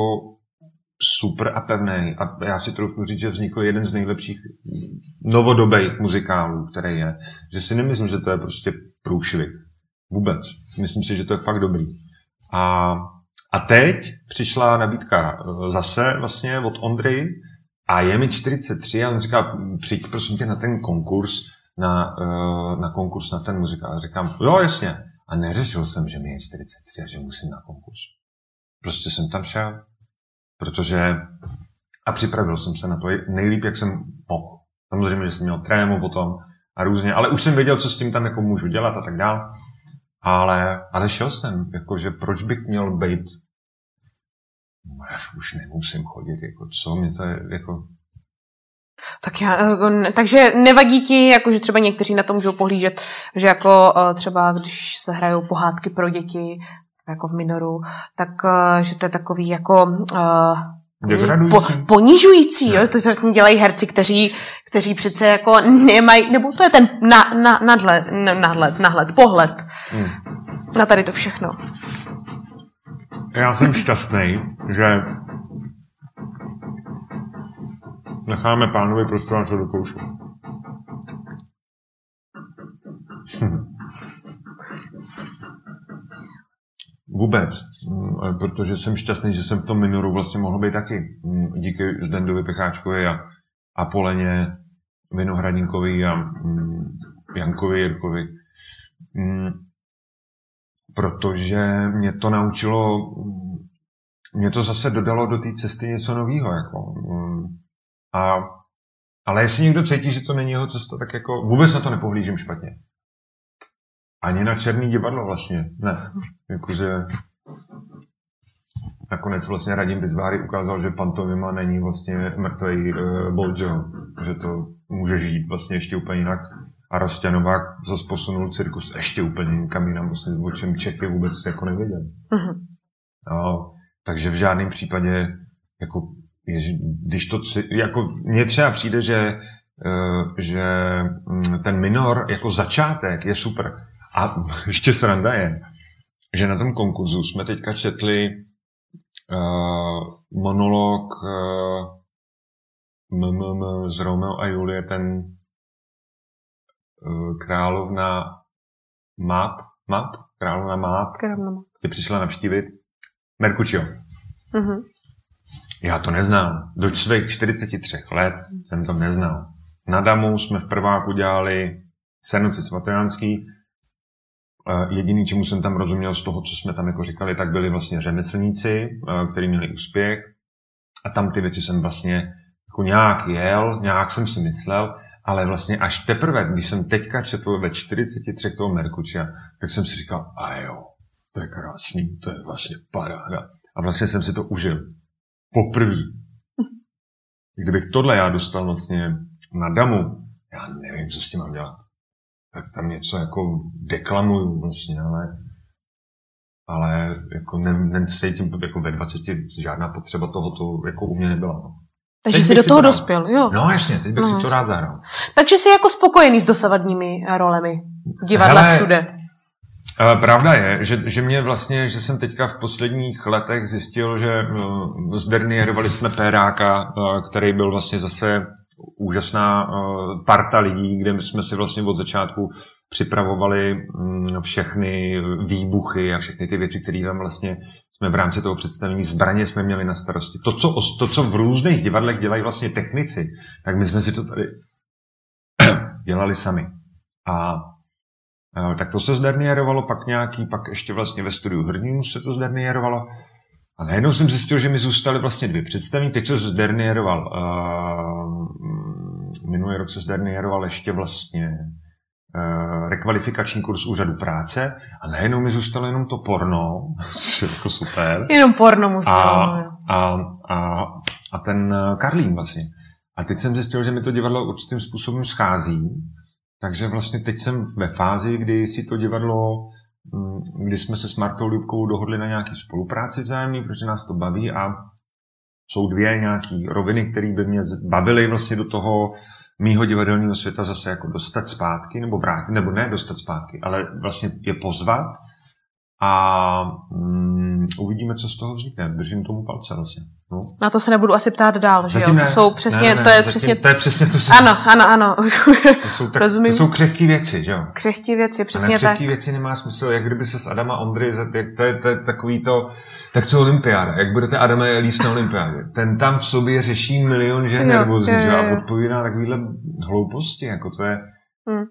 super a pevný. A já si trochu říct, že vznikl jeden z nejlepších novodobých muzikálů, který je. Že si nemyslím, že to je prostě průšvih. Vůbec. Myslím si, že to je fakt dobrý. A a teď přišla nabídka eh, zase vlastně od Ondry a je mi 43 a on říká, přijď prosím tě na ten konkurs, na, eh, na konkurs na ten muzikál. A říkám, jo, jasně. A neřešil jsem, že mi je 43 a že musím na konkurs. Prostě jsem tam šel, protože a připravil jsem se na to nejlíp, jak jsem mohl. Samozřejmě, že jsem měl trému potom a různě, ale už jsem věděl, co s tím tam jako můžu dělat a tak dále. Ale, ale šel jsem, jakože proč bych měl být už nemusím chodit, jako co mě to je, jako... Tak já, eh, takže nevadí ti, jako že třeba někteří na to můžou pohlížet, že jako eh, třeba když se hrajou pohádky pro děti, jako v minoru, tak eh, že to je takový jako po, ponižující, jo? to vlastně dělají herci, kteří, kteří přece jako nemají, nebo to je ten na, na, nadhled, nadhled, nahled, pohled hmm. na tady to všechno já jsem šťastný, že necháme pánovi prostor na to dokoušu. [laughs] Vůbec. protože jsem šťastný, že jsem v tom minoru vlastně mohl být taky. Mm, díky Zdendovi Pecháčkovi a, a Poleně Vinohradníkovi a mm, Jankovi Jirkovi. Mm, protože mě to naučilo, mě to zase dodalo do té cesty něco nového. Jako. A, ale jestli někdo cítí, že to není jeho cesta, tak jako vůbec na to nepohlížím špatně. Ani na černý divadlo vlastně. Ne. Jakože nakonec vlastně Radim Bizváry ukázal, že pantomima není vlastně mrtvý uh, eh, bod, že, to může žít vlastně ještě úplně jinak. A Rostěnovák zase posunul cirkus ještě úplně někam jinam, vlastně, o čem Čechy vůbec jako nevěděl. Uh-huh. No, takže v žádném případě, jako, je, když to, jako mně třeba přijde, že, uh, že mm, ten minor jako začátek je super, a [laughs] ještě sranda je, že na tom konkurzu jsme teďka četli uh, monolog uh, MMM z Romeo a Julie, ten uh, královna Map, Map, královna Map, královna tě přišla navštívit Merkučio. Uh-huh. Já to neznám. Do svých 43 let jsem to neznal. Na Damu jsme v prváku dělali Senoci svatojánský Jediný, čemu jsem tam rozuměl z toho, co jsme tam jako říkali, tak byli vlastně řemeslníci, kteří měli úspěch. A tam ty věci jsem vlastně jako nějak jel, nějak jsem si myslel, ale vlastně až teprve, když jsem teďka četl ve 43 toho Merkučia, tak jsem si říkal, a jo, to je krásný, to je vlastně paráda. A vlastně jsem si to užil. Poprvé. Kdybych tohle já dostal vlastně na damu, já nevím, co s tím mám dělat tak tam něco jako deklamuju vlastně, ale, ale jako ne, tím jako ve 20 žádná potřeba tohoto jako u mě nebyla. No. Takže jsi do toho dospěl, jo? No jasně, teď bych no, si to rád zahrál. Takže jsi jako spokojený s dosavadními rolemi divadla Hele, všude. Pravda je, že, že mě vlastně, že jsem teďka v posledních letech zjistil, že uh, zdernierovali jsme Péráka, uh, který byl vlastně zase úžasná uh, parta lidí, kde jsme si vlastně od začátku připravovali um, všechny výbuchy a všechny ty věci, které tam vlastně jsme v rámci toho představení zbraně jsme měli na starosti. To, co, to, co v různých divadlech dělají vlastně technici, tak my jsme si to tady [clears throat] dělali sami. A tak to se zdernierovalo, pak nějaký, pak ještě vlastně ve studiu Hrdinu se to zdernierovalo. A najednou jsem zjistil, že mi zůstaly vlastně dvě představení. Teď se zdernieroval, uh, minulý rok se zdernieroval ještě vlastně uh, rekvalifikační kurz úřadu práce a najednou mi zůstalo jenom to porno, [laughs] což je jako super. Jenom porno musím. A, a, a, a ten Karlín vlastně. A teď jsem zjistil, že mi to divadlo určitým způsobem schází takže vlastně teď jsem ve fázi, kdy si to divadlo, kdy jsme se s Martou Ljubkou dohodli na nějaké spolupráci vzájemný, protože nás to baví a jsou dvě nějaké roviny, které by mě bavily vlastně do toho mýho divadelního světa zase jako dostat zpátky, nebo vrátit, nebo ne dostat zpátky, ale vlastně je pozvat a mm, uvidíme, co z toho vznikne. Držím tomu palce vlastně. No. Na to se nebudu asi ptát dál, že jo? To jsou přesně, ne, ne, to je zatím, přesně... To je přesně to, Ano, ano, ano. to jsou, tak, [laughs] Rozumím. to jsou křehké věci, že jo? Křehké věci, přesně tak. křehké věci nemá smysl, jak kdyby se s Adama Ondry, jak to je, to je takový to, tak co olympiáda, jak budete Adama líst na olympiádě. Ten tam v sobě řeší milion že je nervózní, že jo? A odpovídá takovýhle hlouposti, jako to je... Hmm.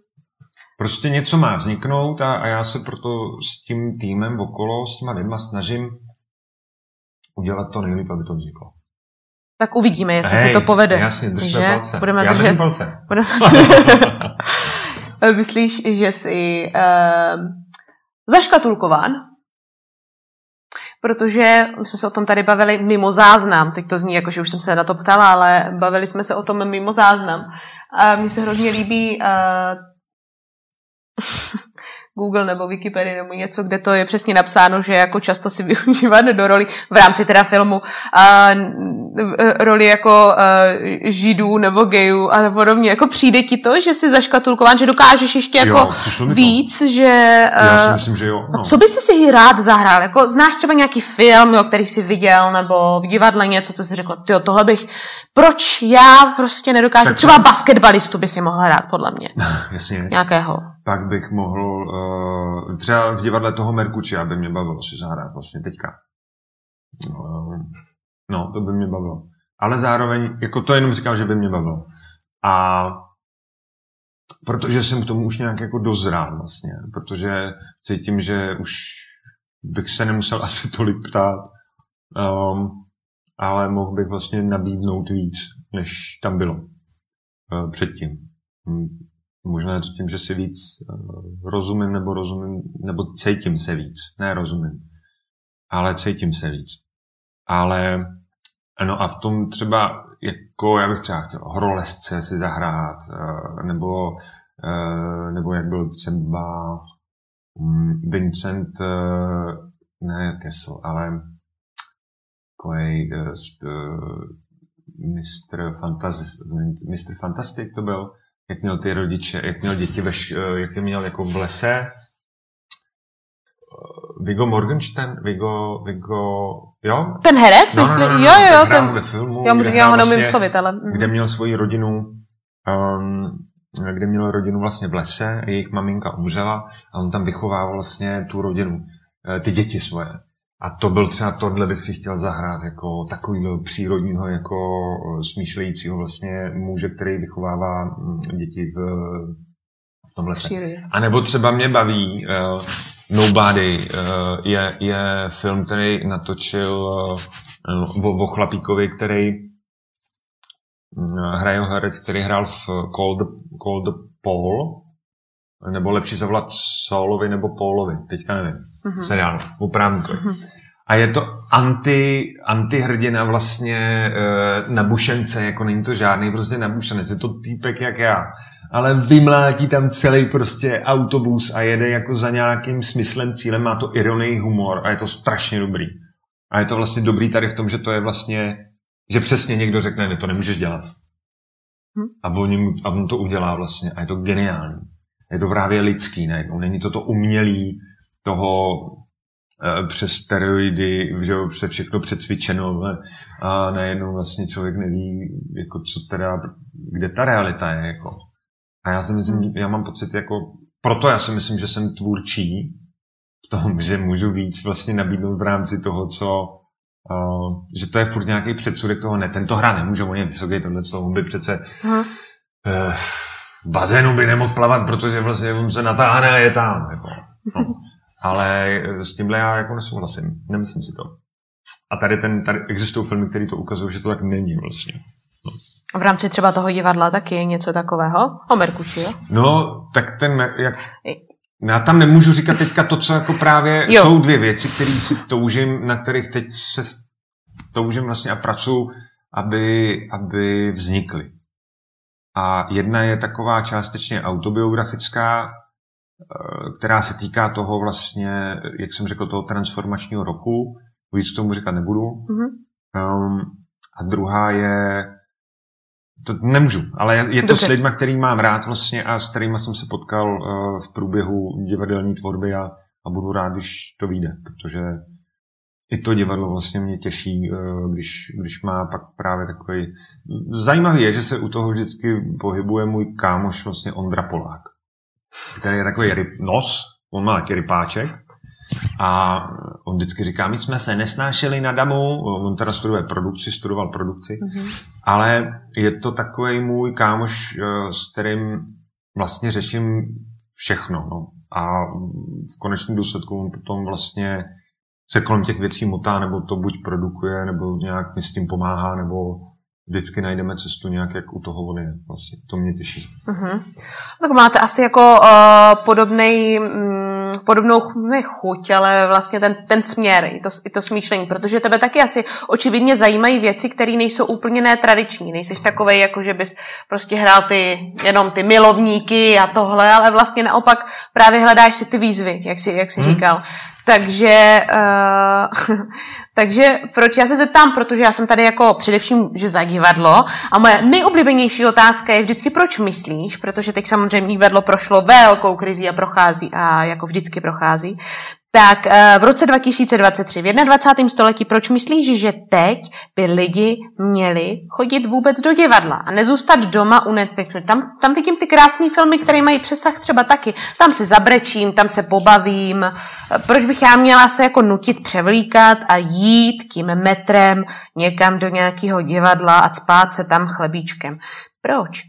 Prostě něco má vzniknout a, a já se proto s tím týmem okolo, s těma lidma snažím udělat to nejlépe, aby to vzniklo. Tak uvidíme, jestli Hej, se to povede. Jasně, držme palce. Budeme Já držet palce. [laughs] Budeme... [laughs] Myslíš, že jsi uh, zaškatulkován? Protože my jsme se o tom tady bavili mimo záznam. Teď to zní jako, že už jsem se na to ptala, ale bavili jsme se o tom mimo záznam. A mně se hrozně líbí uh, [laughs] Google nebo Wikipedia nebo něco, kde to je přesně napsáno, že jako často si [laughs] využívat do roli v rámci teda filmu a roli jako uh, židů nebo gejů a podobně. Jako přijde ti to, že jsi zaškatulkován, že dokážeš ještě jako jo, víc, že... Uh, Já si myslím, že jo. No. Co bys si rád zahrál? Jako znáš třeba nějaký film, jo, který jsi viděl, nebo v divadle něco, co jsi řekl, tyjo, tohle bych... Proč já prostě nedokážu? Tak třeba basketbalistu by si mohl hrát, podle mě. [laughs] Jasně. Nějakého pak bych mohl uh, třeba v divadle toho Merkuči, aby mě bavilo si zahrát vlastně teďka. no, to by mě bavilo. Ale zároveň, jako to jenom říkám, že by mě bavilo. A protože jsem k tomu už nějak jako dozrál vlastně, protože cítím, že už bych se nemusel [laughs] asi tolik ptát, um, ale mohl bych vlastně nabídnout víc, než tam bylo uh, předtím. Možná je to tím, že si víc uh, rozumím nebo rozumím, nebo cítím se víc, ne rozumím, ale cítím se víc. Ale no a v tom třeba, jako já bych třeba chtěl horolezce si zahrát, uh, nebo, uh, nebo jak byl třeba Vincent, uh, ne Kessel, ale takový Mr. Fantastic, Mr. Fantastic to byl, jak měl ty rodiče, jak měl děti, ve, uh, jak je měl jako v lese. Vigo Morgenstern, Vigo, Vigo, jo? Ten herec, no, myslím, no, no, no, jo, jo, jo. Ten, ve filmu, já, já ho vlastně, slovit, ale... Kde měl svoji rodinu, um, kde měl rodinu vlastně v lese, jejich maminka umřela a on tam vychovával vlastně tu rodinu, ty děti svoje. A to byl třeba tohle bych si chtěl zahrát jako takovýhle přírodního, jako smýšlejícího vlastně muže, který vychovává mm, děti v, v tom lese. A nebo třeba mě baví uh, Nobody, uh, je, je film, který natočil uh, o, o chlapíkovi, který uh, hraje herec, který hrál v Call the Paul, nebo lepší zavolat Saulovi nebo Paulovi, teďka nevím, mm-hmm. seriál, opravdu to. Mm-hmm. A je to anti, antihrdina vlastně e, nabušence, jako není to žádný prostě nabušenec, je to týpek jak já. Ale vymlátí tam celý prostě autobus a jede jako za nějakým smyslem, cílem, má to ironii, humor a je to strašně dobrý. A je to vlastně dobrý tady v tom, že to je vlastně, že přesně někdo řekne, ne, to nemůžeš dělat. Hm? A, on, a on to udělá vlastně a je to geniální. Je to právě lidský najednou. Není to to umělý toho Eh, přes steroidy, že jo, přes všechno přecvičeno a najednou vlastně člověk neví, jako co teda, kde ta realita je, jako. A já si myslím, já mám pocit, jako, proto já si myslím, že jsem tvůrčí v tom, [laughs] že můžu víc vlastně nabídnout v rámci toho, co, uh, že to je furt nějaký předsudek toho, ne, tento hra nemůže, on je vysoký, tohle, on by přece uh, v bazénu by nemohl plavat, protože vlastně on se natáhne a je tam, jako. No. Ale s tímhle já jako nesouhlasím. Nemyslím si to. A tady, ten, tady existují filmy, které to ukazují, že to tak není vlastně. No. V rámci třeba toho divadla taky je něco takového? O Merkuči, jo? No, tak ten, jak, já tam nemůžu říkat teďka to, co jako právě jo. jsou dvě věci, které si toužím, na kterých teď se toužím vlastně a pracuji, aby, aby vznikly. A jedna je taková částečně autobiografická, Eh, která se týká toho vlastně, jak jsem řekl, toho transformačního roku. Víc k tomu říkat nebudu. Mm-hmm. Um, a druhá je, to nemůžu, ale je to Dobře. s lidmi, který mám rád vlastně a s kterými jsem se potkal uh, v průběhu divadelní tvorby a, a budu rád, když to vyjde, protože i to divadlo vlastně mě těší, uh, když, když má pak právě takový... Zajímavý je, že se u toho vždycky pohybuje můj kámoš vlastně Ondra Polák který je takový ryb, nos, on má taky rypáček. A on vždycky říká, my jsme se nesnášeli na damu, on teda studuje produkci, studoval produkci, mm-hmm. ale je to takový můj kámoš, eh, s kterým vlastně řeším všechno. No. A v konečném důsledku on potom vlastně se kolem těch věcí motá, nebo to buď produkuje, nebo nějak mi s tím pomáhá, nebo vždycky najdeme cestu nějak, jak u toho on je. Vlastně. To mě těší. Uh-huh. Tak máte asi jako uh, podobnej, um, podobnou ne chuť, ale vlastně ten, ten směr, i to, i to smýšlení, protože tebe taky asi očividně zajímají věci, které nejsou úplně netradiční. Nejsi takovej, jako že bys prostě hrál ty, jenom ty milovníky a tohle, ale vlastně naopak právě hledáš si ty výzvy, jak jsi, jak jsi hmm. říkal. Takže, uh, [laughs] takže proč já se zeptám, protože já jsem tady jako především, že za divadlo a moje nejoblíbenější otázka je vždycky, proč myslíš, protože teď samozřejmě divadlo prošlo velkou krizi a prochází a jako vždycky prochází. Tak eh, v roce 2023, v 21. století, proč myslíš, že teď by lidi měli chodit vůbec do divadla a nezůstat doma u Netflixu? Tam, tam vidím ty krásné filmy, které mají přesah třeba taky. Tam se zabrečím, tam se pobavím. Proč bych já měla se jako nutit převlíkat a jít tím metrem někam do nějakého divadla a spát se tam chlebíčkem? Proč?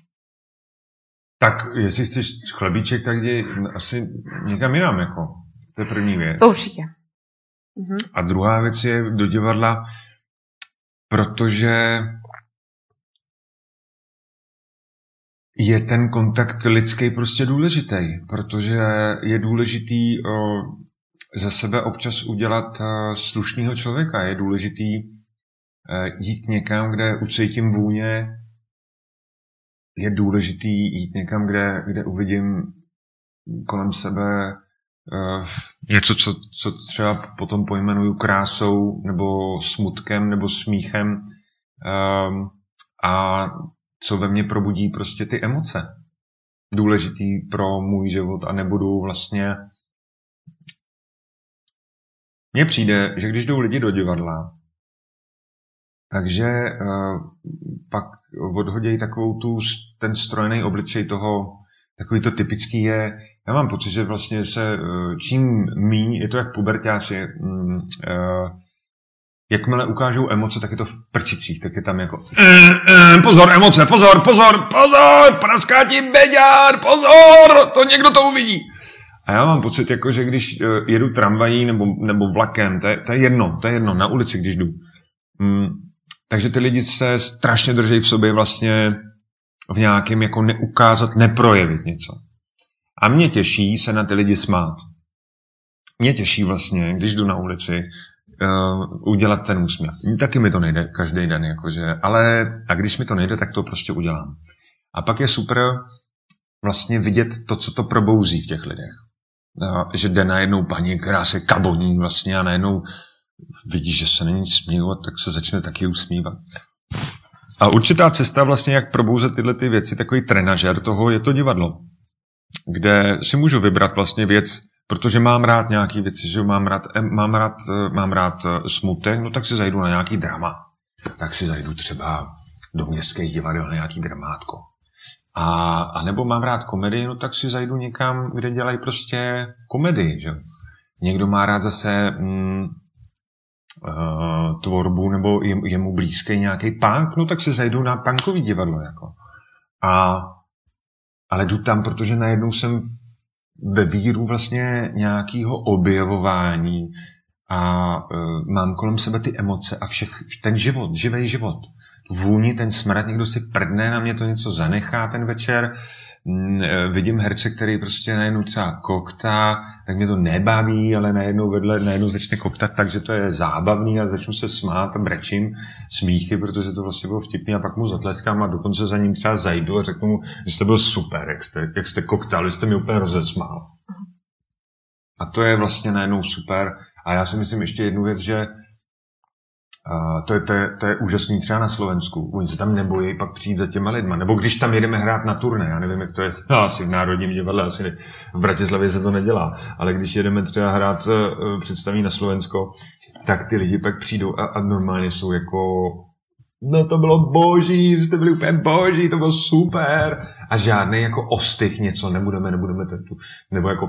Tak jestli chceš chlebíček, tak jdi asi někam jinam, jako. To je první věc. To určitě. Mhm. A druhá věc je do divadla, protože je ten kontakt lidský prostě důležitý, protože je důležitý o, za sebe občas udělat o, slušného člověka. Je důležitý o, e, jít někam, kde ucítím vůně, je důležitý jít někam, kde, kde uvidím kolem sebe něco, co, co třeba potom pojmenuju krásou nebo smutkem nebo smíchem um, a co ve mně probudí prostě ty emoce. Důležitý pro můj život a nebudu vlastně mně přijde, že když jdou lidi do divadla, takže uh, pak odhodějí takovou tu, ten strojený obličej toho, takový to typický je, já mám pocit, že vlastně se eh, čím míň, je to jak pubertáci, mm, uh, jakmile ukážou emoce, tak je to v prčicích, tak je tam jako e, e, pozor, emoce, pozor, pozor, pozor, praská ti beďár, pozor, to někdo to uvidí. A já mám pocit, jako, že když jedu tramvají nebo, nebo vlakem, to je, to je jedno, to je jedno, na ulici, když jdu, mm, takže ty lidi se strašně drží v sobě vlastně v nějakém jako neukázat, neprojevit něco. A mě těší se na ty lidi smát. Mě těší vlastně, když jdu na ulici, uh, udělat ten úsměv. Taky mi to nejde každý den, jakože, ale a když mi to nejde, tak to prostě udělám. A pak je super vlastně vidět to, co to probouzí v těch lidech. Uh, že jde najednou paní, která se kaboní vlastně a najednou vidí, že se není smívat, tak se začne taky usmívat. A určitá cesta vlastně, jak probouzet tyhle ty věci, takový trenažer toho je to divadlo, kde si můžu vybrat vlastně věc, protože mám rád nějaký věci, že mám rád, mám rád, mám rád eh, smutek, no tak si zajdu na nějaký drama. Tak si zajdu třeba do městských divadel na nějaký dramátko. A, a nebo mám rád komedii, no tak si zajdu někam, kde dělají prostě komedii, že Někdo má rád zase mm, uh, tvorbu nebo je, je mu blízký nějaký punk, no tak se zajdu na punkový divadlo. Jako. A, ale jdu tam, protože najednou jsem ve víru vlastně nějakého objevování a uh, mám kolem sebe ty emoce a všech, ten život, živý život. Tu vůni, ten smrad, někdo si prdne, na mě to něco zanechá ten večer vidím herce, který prostě najednou třeba koktá, tak mě to nebaví, ale najednou vedle najednou začne koktat takže to je zábavný a začnu se smát a brečím smíchy, protože to vlastně bylo vtipný a pak mu zatleskám a dokonce za ním třeba zajdu a řeknu mu, že jste byl super, jak jste, jak jste koktal, jste mi úplně rozesmál. A to je vlastně najednou super. A já si myslím ještě jednu věc, že a to, je, to, je, to je úžasný třeba na Slovensku. Oni se tam nebojí pak přijít za těma lidma. Nebo když tam jedeme hrát na turné, já nevím, jak to je, [laughs] no, asi v Národním divadle, asi ne, v Bratislavě se to nedělá, ale když jedeme třeba hrát uh, představí na Slovensko, tak ty lidi pak přijdou a, a normálně jsou jako no to bylo boží, jste byli úplně boží, to bylo super. A žádný jako ostych něco, nebudeme, nebudeme, tu, nebo jako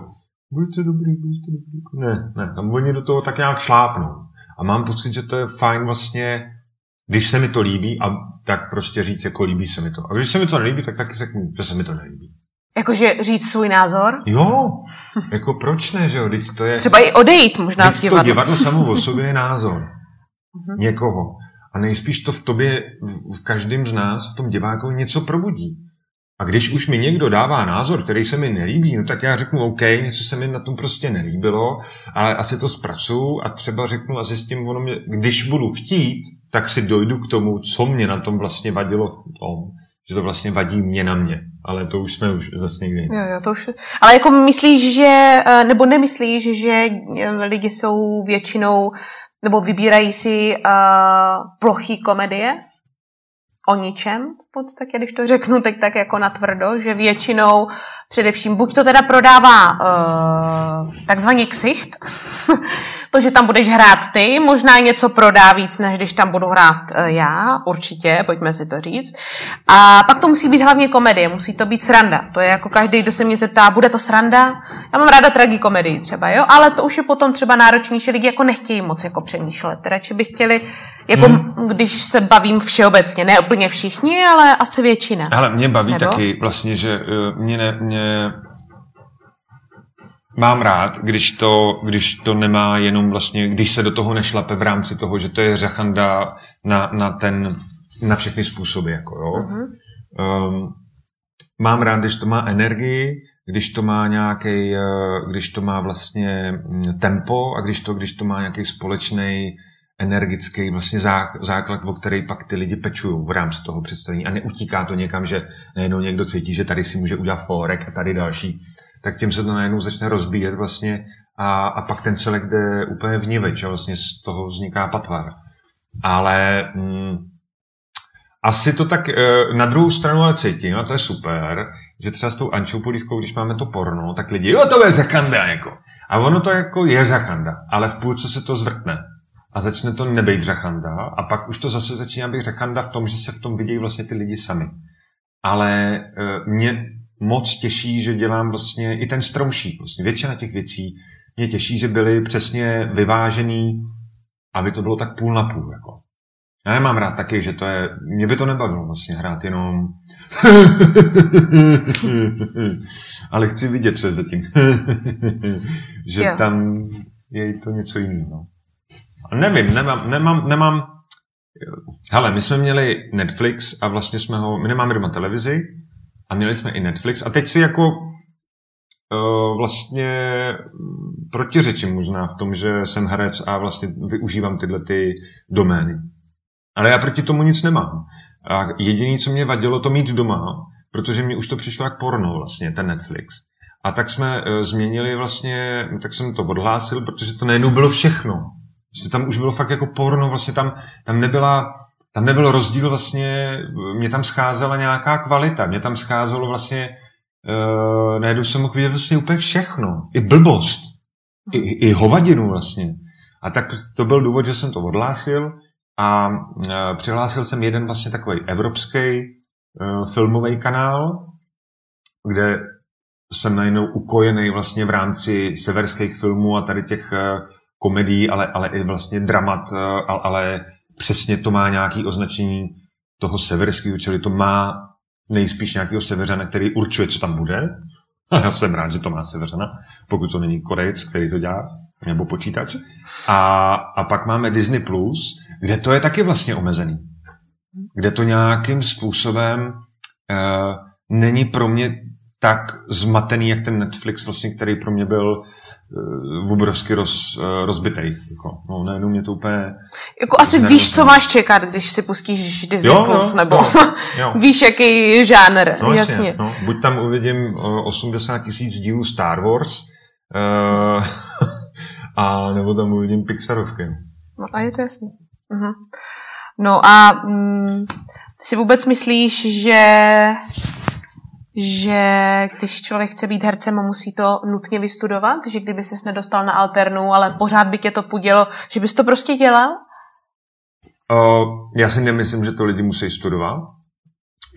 buďte dobrý, buďte dobrý. Ne, ne, tam oni do toho tak nějak šlápnou. A mám pocit, že to je fajn vlastně, když se mi to líbí, a tak prostě říct, jako líbí se mi to. A když se mi to nelíbí, tak taky řeknu, že se mi to nelíbí. Jakože říct svůj názor? Jo, jako proč ne, že jo? Teď to je, Třeba i odejít možná z divadla. To divadlo samo o sobě je názor uh-huh. někoho. A nejspíš to v tobě, v každém z nás, v tom diváku něco probudí. A když už mi někdo dává názor, který se mi nelíbí, no tak já řeknu OK, něco se mi na tom prostě nelíbilo, ale asi to zpracuju a třeba řeknu a zjistím, ono mě, když budu chtít, tak si dojdu k tomu, co mě na tom vlastně vadilo v tom, že to vlastně vadí mě na mě. Ale to už jsme už zase někdy. Jo, jo, to už... Ale jako myslíš, že, eh, nebo nemyslíš, že eh, lidi jsou většinou, nebo vybírají si uh, plochý komedie? O ničem v podstatě, když to řeknu teď tak jako natvrdo, že většinou především buď to teda prodává uh, takzvaný ksicht, [laughs] to, že tam budeš hrát ty, možná něco prodá víc, než když tam budu hrát uh, já, určitě, pojďme si to říct. A pak to musí být hlavně komedie, musí to být sranda. To je jako každý, kdo se mě zeptá, bude to sranda? Já mám ráda tragikomedii třeba, jo, ale to už je potom třeba náročnější, lidi jako nechtějí moc jako přemýšlet. Radši by chtěli, jako hmm. když se bavím všeobecně, ne úplně všichni, ale asi většina. Ale mě baví Nebo? taky vlastně, že uh, mě, ne, mě mám rád, když to, když to nemá jenom vlastně, když se do toho nešlape v rámci toho, že to je řachanda na, na ten, na všechny způsoby, jako jo. Uh-huh. Um, mám rád, když to má energii, když to má nějaký, eh, když to má vlastně mm, tempo a když to, když to má nějaký společný energický vlastně základ, o který pak ty lidi pečují v rámci toho představení a neutíká to někam, že najednou někdo cítí, že tady si může udělat forek a tady další, tak tím se to najednou začne rozbíjet vlastně a, a pak ten celek jde úplně vniveč a vlastně z toho vzniká patvar. Ale mm, asi to tak e, na druhou stranu ale cítím, a to je super, že třeba s tou Ančou polívkou, když máme to porno, tak lidi, jo, to je zakanda, jako. A ono to jako je zakanda, ale v půlce se to zvrtne a začne to nebejt řachanda a pak už to zase začíná být řachanda v tom, že se v tom vidějí vlastně ty lidi sami. Ale e, mě moc těší, že dělám vlastně i ten stromšík. Vlastně většina těch věcí mě těší, že byly přesně vyvážený, aby to bylo tak půl na půl. Jako. Já nemám rád taky, že to je, mě by to nebavilo vlastně hrát jenom [laughs] ale chci vidět, co je zatím. [laughs] že jo. tam je to něco jiného. No. Nevím, nemám, nemám, nemám... Hele, my jsme měli Netflix a vlastně jsme ho... My nemáme doma televizi a měli jsme i Netflix a teď si jako uh, vlastně protiřečím možná v tom, že jsem herec a vlastně využívám tyhle ty domény. Ale já proti tomu nic nemám. A jediné, co mě vadilo, to mít doma, protože mi už to přišlo jak porno vlastně, ten Netflix. A tak jsme uh, změnili vlastně, tak jsem to odhlásil, protože to najednou bylo všechno. Prostě tam už bylo fakt jako porno, vlastně tam, tam nebyla, tam nebyl rozdíl vlastně, mě tam scházela nějaká kvalita, mě tam scházelo vlastně, uh, najednou jsem mohl vidět vlastně úplně všechno, i blbost, i, i hovadinu vlastně. A tak to byl důvod, že jsem to odhlásil a uh, přihlásil jsem jeden vlastně takový evropský uh, filmový kanál, kde jsem najednou ukojený vlastně v rámci severských filmů a tady těch uh, komedii, ale, ale i vlastně dramat, ale, ale přesně to má nějaký označení toho severského, čili to má nejspíš nějakého severana, který určuje, co tam bude. A já jsem rád, že to má severana, pokud to není Korejec, který to dělá, nebo počítač. A, a pak máme Disney+, Plus, kde to je taky vlastně omezený. Kde to nějakým způsobem uh, není pro mě tak zmatený, jak ten Netflix, vlastně, který pro mě byl obrovsky roz, uh, rozbitý. Jako, no, najednou mě to úplně... Jako asi víš, co máš čekat, když si pustíš Disney+, jo, Plus, jo, nebo jo, [laughs] jo. víš, jaký žánr, no, jasně. jasně. No, buď tam uvidím 80 tisíc dílů Star Wars, uh, [laughs] a nebo tam uvidím Pixarovky. No a je to jasný. Uh-huh. No a mm, si vůbec myslíš, že že když člověk chce být hercem, musí to nutně vystudovat, že kdyby ses nedostal na alternu, ale pořád by tě to pudilo, že bys to prostě dělal? Uh, já si nemyslím, že to lidi musí studovat.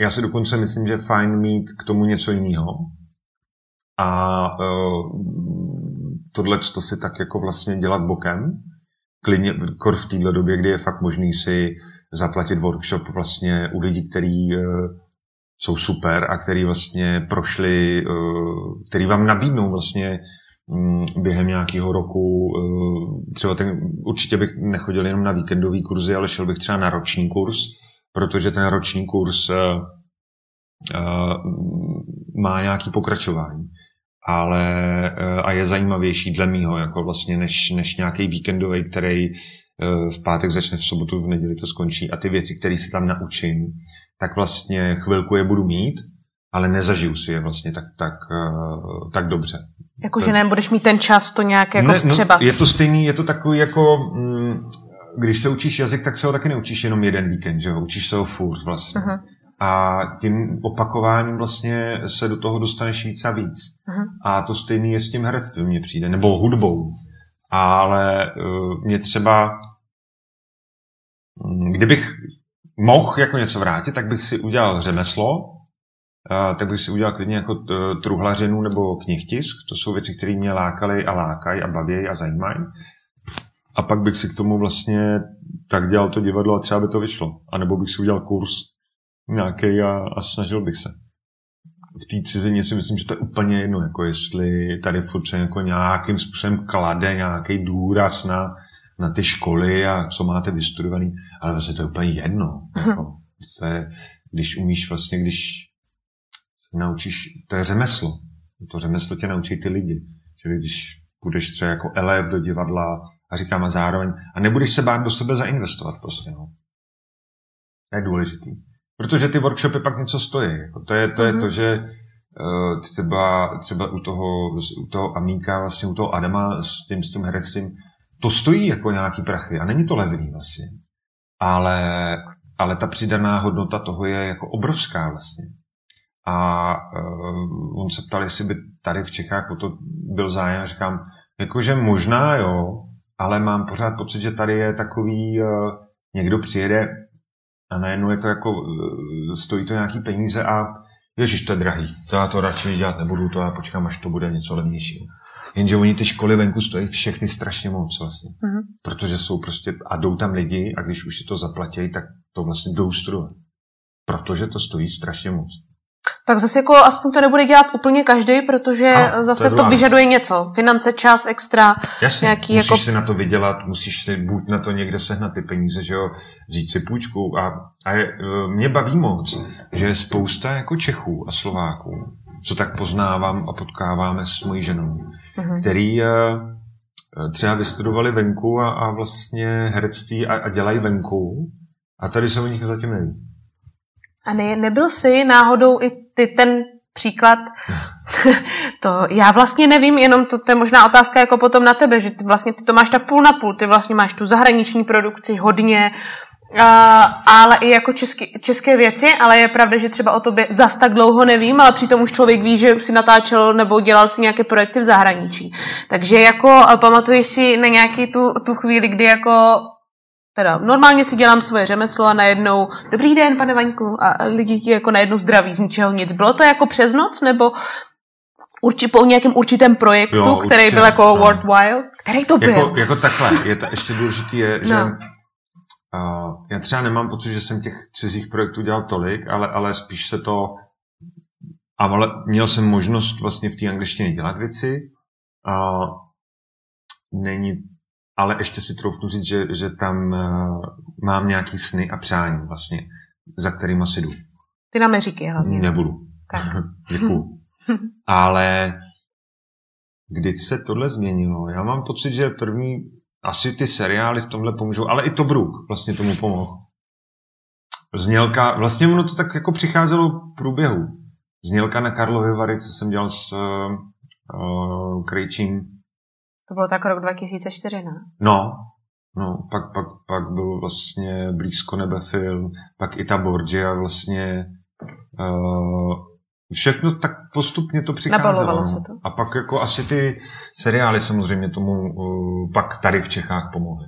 Já si dokonce myslím, že je fajn mít k tomu něco jiného. A uh, tohle to si tak jako vlastně dělat bokem. Klidně, kor v této době, kdy je fakt možný si zaplatit workshop vlastně u lidí, který uh, jsou super a který vlastně prošli, eh, který vám nabídnou vlastně mm, během nějakého roku, eh, třeba ten, určitě bych nechodil jenom na víkendový kurzy, ale šel bych třeba na roční kurz, protože ten roční kurz eh, má nějaký pokračování. Ale a je zajímavější dle mýho, jako vlastně než, než nějaký víkendový, který v pátek začne v sobotu, v neděli to skončí a ty věci, které se tam naučím, tak vlastně chvilku je budu mít, ale nezažiju si je vlastně tak, tak, uh, tak dobře. Jako, že nebudeš mít ten čas to nějak jako ne, No, je to stejný, je to takový jako, mm, když se učíš jazyk, tak se ho taky neučíš jenom jeden víkend, že jo? Učíš se ho furt vlastně. Uh-huh. A tím opakováním vlastně se do toho dostaneš víc a víc. Uh-huh. A to stejný je s tím herectvím, mně přijde, nebo hudbou. Ale uh, mě třeba, kdybych mohl jako něco vrátit, tak bych si udělal řemeslo, tak bych si udělal klidně jako uh, truhlařinu nebo knihtisk. To jsou věci, které mě lákaly a lákají a baví a zajímají. A pak bych si k tomu vlastně tak dělal to divadlo a třeba by to vyšlo. A nebo bych si udělal kurz nějaký a, a snažil bych se. V té cizině si myslím, že to je úplně jedno, jako jestli tady furt se jako nějakým způsobem klade nějaký důraz na, na ty školy a co máte vystudovaný, ale vlastně to je úplně jedno. Jako, to je, když umíš vlastně, když se naučíš, to je řemeslo. To řemeslo tě naučí ty lidi. Čili když půjdeš třeba jako elev do divadla a říkám a zároveň, a nebudeš se bát do sebe zainvestovat prostě, no. To je důležitý. Protože ty workshopy pak něco stojí. Jako to, je, to je mm-hmm. to, že uh, třeba, třeba u toho, u toho Amíka, vlastně u toho Adama s tím, s tím herectvím, to stojí jako nějaký prachy a není to levný vlastně. Ale, ale ta přidaná hodnota toho je jako obrovská vlastně. A uh, on se ptal, jestli by tady v Čechách o to byl zájem. Říkám, jakože možná jo, ale mám pořád pocit, že tady je takový, uh, někdo přijede a najednou je to jako, uh, stojí to nějaký peníze a ježiš, to je drahý, to já to radši dělat nebudu, to já počkám, až to bude něco levnějšího. Jenže oni ty školy venku stojí všechny strašně moc vlastně. Mm-hmm. Protože jsou prostě, a jdou tam lidi a když už si to zaplatí, tak to vlastně jdou studovat. Protože to stojí strašně moc. Tak zase jako aspoň to nebude dělat úplně každý, protože a, zase to, to vyžaduje něco. Finance, čas, extra. Jasně, nějaký musíš jako... si na to vydělat, musíš si buď na to někde sehnat ty peníze, že jo, vzít si půjčku. A, a je, e, mě baví moc, že je spousta jako Čechů a Slováků, co tak poznávám a potkáváme s mojí ženou, uh-huh. který e, třeba vystudovali venku a, a vlastně herectví a, a dělají venku a tady se o nich zatím neví. A ne, nebyl jsi náhodou i ty ten příklad, [laughs] to já vlastně nevím, jenom to, to je možná otázka jako potom na tebe, že ty vlastně ty to máš tak půl na půl, ty vlastně máš tu zahraniční produkci hodně, Uh, ale i jako český, české věci, ale je pravda, že třeba o tobě zas tak dlouho nevím, ale přitom už člověk ví, že si natáčel nebo dělal si nějaké projekty v zahraničí. Takže jako pamatuješ si na nějaký tu, tu chvíli, kdy jako teda normálně si dělám svoje řemeslo a najednou, dobrý den, pane Vaňku, a lidi ti jako najednou zdraví z ničeho nic. Bylo to jako přes noc, nebo urči, po nějakém určitém projektu, jo, určitě, který byl jako no. worthwhile? Který to byl? Jako, jako takhle, je to, ještě důležitý je, že no. uh, já třeba nemám pocit, že jsem těch cizích projektů dělal tolik, ale, ale spíš se to ale měl jsem možnost vlastně v té angličtině dělat věci. Uh, není ale ještě si troufnu říct, že, že tam uh, mám nějaký sny a přání vlastně, za kterým asi jdu. Ty na Meříky hlavně. Nebudu. Tak. [laughs] Děkuju. ale kdy se tohle změnilo? Já mám pocit, že první, asi ty seriály v tomhle pomůžou, ale i to Brook vlastně tomu pomohl. Znělka, vlastně ono to tak jako přicházelo v průběhu. Znělka na Karlovy Vary, co jsem dělal s uh, Krejčím, to bylo tak rok 2004, ne? No, no pak, pak, pak byl vlastně Blízko nebe film, pak i ta Borgia vlastně uh, všechno tak postupně to přicházelo. No. se to. A pak jako asi ty seriály samozřejmě tomu uh, pak tady v Čechách pomohly.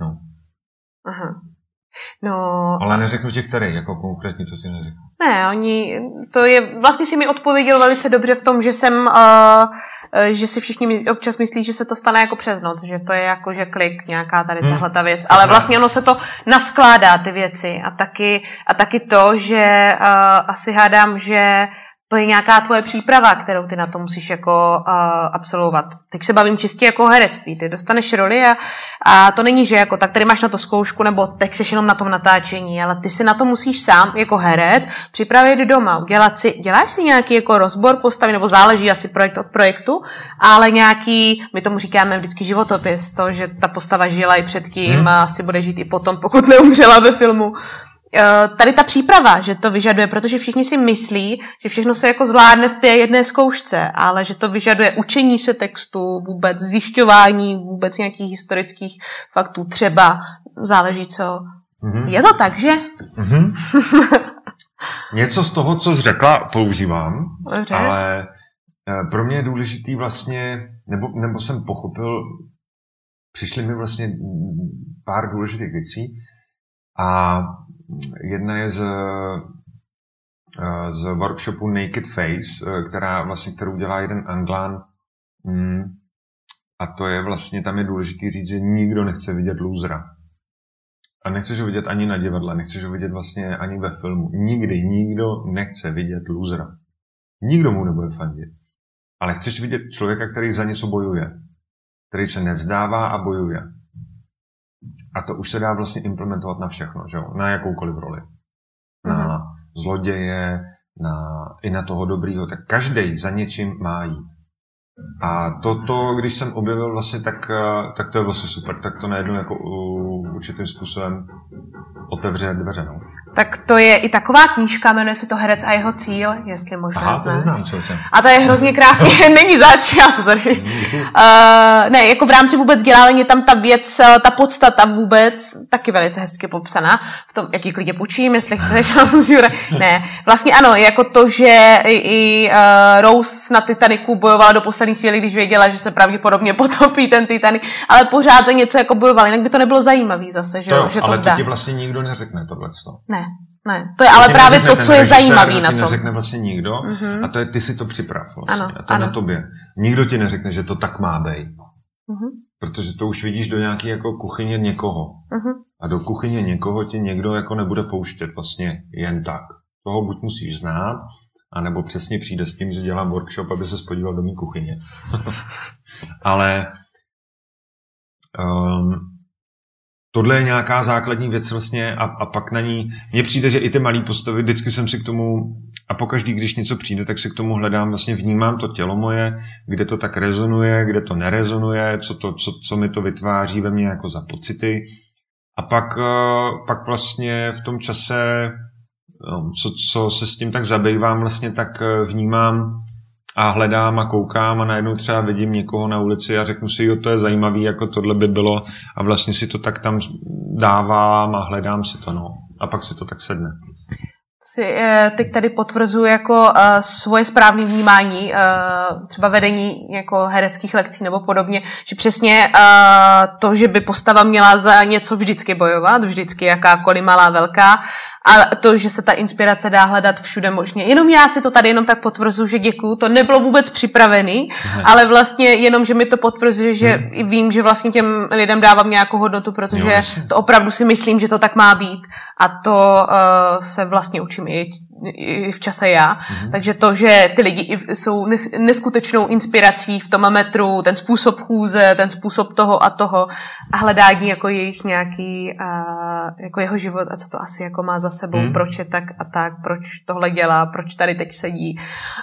No. Aha. No, Ale neřeknu ti který, jako konkrétně to ti neřeknu. Ne, oni, to je, vlastně si mi odpověděl velice dobře v tom, že jsem, uh, že si všichni občas myslí, že se to stane jako přes noc, že to je jako, že klik, nějaká tady hmm. tahle ta věc, ale vlastně ono se to naskládá ty věci. A taky, a taky to, že uh, asi hádám, že to je nějaká tvoje příprava, kterou ty na to musíš jako uh, absolvovat. Teď se bavím čistě jako herectví. Ty dostaneš roli a, a to není, že jako tak tady máš na to zkoušku nebo teď jsi jenom na tom natáčení, ale ty si na to musíš sám jako herec připravit doma, udělat si, děláš si nějaký jako rozbor postavy, nebo záleží asi projekt od projektu, ale nějaký, my tomu říkáme vždycky životopis, to, že ta postava žila i předtím hmm. a asi bude žít i potom, pokud neumřela ve filmu. Eh, tady ta příprava, že to vyžaduje, protože všichni si myslí, že všechno se jako zvládne v té jedné zkoušce, ale že to vyžaduje učení se textu, vůbec zjišťování vůbec nějakých historických faktů, třeba záleží, co... Mm-hmm. Je to tak, že? Mm-hmm. [laughs] Něco z toho, co jsi řekla, používám, Dobře. ale eh, pro mě je důležitý vlastně, nebo, nebo jsem pochopil, přišly mi vlastně pár důležitých věcí a jedna je z, eh, z workshopu Naked Face, eh, která vlastně, kterou dělá jeden Anglán, mm, a to je vlastně, tam je důležité říct, že nikdo nechce vidět lůzra. A nechceš ho vidět ani na divadle, nechceš ho vidět vlastně ani ve filmu. Nikdy nikdo nechce vidět lůzra. Nikdo mu nebude fandit. Ale chceš vidět člověka, který za něco bojuje. Který se nevzdává a bojuje. A to už se dá vlastně implementovat na všechno, že jo? Na jakoukoliv roli. Na mm-hmm. zloděje, na, i na toho dobrýho. Tak každý za něčím má jít. A toto, když jsem objevil vlastně, tak, eh, tak to je vlastně super. Tak to najednou jako uh, určitým způsobem otevře dveře. No. Tak to je i taková knížka, jmenuje se to Herec a jeho cíl, jestli možná Aha, znáš. to znám, čo jsem. A to je hrozně krásně, [laughs] není zač, já se tady. Uh, [laughs] ne, jako v rámci vůbec vzdělávání tam ta věc, eh, ta podstata vůbec, taky velice hezky popsaná. V tom, jaký klidně půjčím, jestli chceš. [laughs] ne, vlastně ano, jako to, že i, i uh, Rose na Titaniku bojovala do poslední chvíli, když věděla, že se pravděpodobně [laughs] potopí ten Titanic, ale pořád za něco jako bojoval, jinak by to nebylo zajímavý zase, že, to jo, že to ale vzdá. to ti vlastně nikdo neřekne tohle. Ne, ne, to je to ale právě to, co je zajímavé na tom. neřekne vlastně nikdo mm-hmm. a to je, ty si to připrav vlastně. Ano, a to ano. je na tobě. Nikdo ti neřekne, že to tak má být. Mm-hmm. Protože to už vidíš do nějaké jako kuchyně někoho. Mm-hmm. A do kuchyně někoho ti někdo jako nebude pouštět vlastně jen tak. Toho buď musíš znát, anebo přesně přijde s tím, že dělám workshop, aby se spodíval do mé kuchyně. [laughs] Ale um, tohle je nějaká základní věc vlastně a, a pak na ní, mně přijde, že i ty malé postavy, vždycky jsem si k tomu, a pokaždý, když něco přijde, tak si k tomu hledám, vlastně vnímám to tělo moje, kde to tak rezonuje, kde to nerezonuje, co, to, co, co mi to vytváří ve mně jako za pocity. A pak, eh, pak vlastně v tom čase, co, co se s tím tak zabývám, vlastně tak eh, vnímám, a hledám a koukám a najednou třeba vidím někoho na ulici a řeknu si, jo, to je zajímavý, jako tohle by bylo a vlastně si to tak tam dávám a hledám si to, no. A pak si to tak sedne si eh, teď tady potvrzuji jako uh, svoje správné vnímání, uh, třeba vedení jako hereckých lekcí nebo podobně, že přesně uh, to, že by postava měla za něco vždycky bojovat, vždycky jakákoliv malá, velká, a to, že se ta inspirace dá hledat všude možně. Jenom já si to tady jenom tak potvrzuji, že děkuju, to nebylo vůbec připravený, Aha. ale vlastně jenom, že mi to potvrzuje, že hmm. vím, že vlastně těm lidem dávám nějakou hodnotu, protože jo, to opravdu si myslím, že to tak má být a to uh, se vlastně učím i i v čase já. Mm-hmm. Takže to, že ty lidi jsou neskutečnou inspirací v tom metru, ten způsob chůze, ten způsob toho a toho a hledání jako jejich nějaký, uh, jako jeho život a co to asi jako má za sebou, mm-hmm. proč je tak a tak, proč tohle dělá, proč tady teď sedí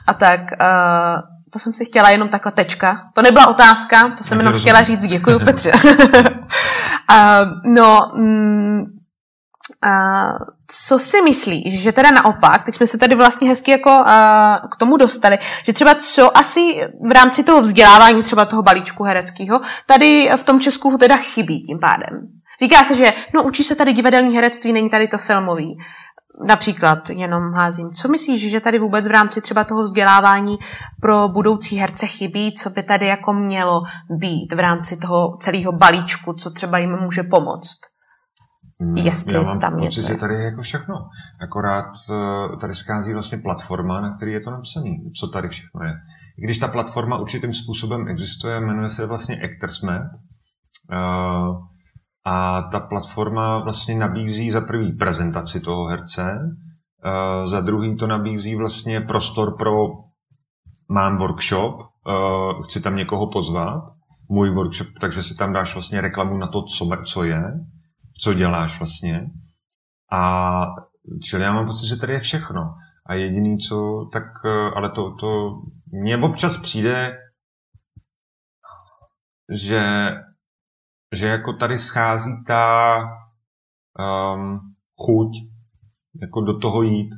a tak. Uh, to jsem si chtěla jenom takhle tečka. To nebyla otázka, to jsem jenom chtěla říct děkuji [laughs] Petře. [laughs] uh, no, mm, uh, co si myslíš, že teda naopak, teď jsme se tady vlastně hezky jako uh, k tomu dostali, že třeba co asi v rámci toho vzdělávání, třeba toho balíčku hereckého, tady v tom Česku teda chybí tím pádem. Říká se, že no učí se tady divadelní herectví, není tady to filmový. Například jenom házím. Co myslíš, že tady vůbec v rámci třeba toho vzdělávání pro budoucí herce chybí, co by tady jako mělo být v rámci toho celého balíčku, co třeba jim může pomoct? Hmm, Jestli Já mám tam pocit, něco že tady je jako všechno. Akorát eh, tady schází vlastně platforma, na který je to napsané, co tady všechno je. I když ta platforma určitým způsobem existuje, jmenuje se vlastně ActorsMap, uh, a ta platforma vlastně nabízí za prvý prezentaci toho herce, uh, za druhý to nabízí vlastně prostor pro mám workshop, chci tam někoho pozvat, můj workshop, takže si tam dáš vlastně reklamu na to, co, co je, co děláš vlastně. A čili já mám pocit, že tady je všechno. A jediný, co, tak, eh, ale to, to mně občas přijde, že, že jako tady schází ta um, chuť jako do toho jít.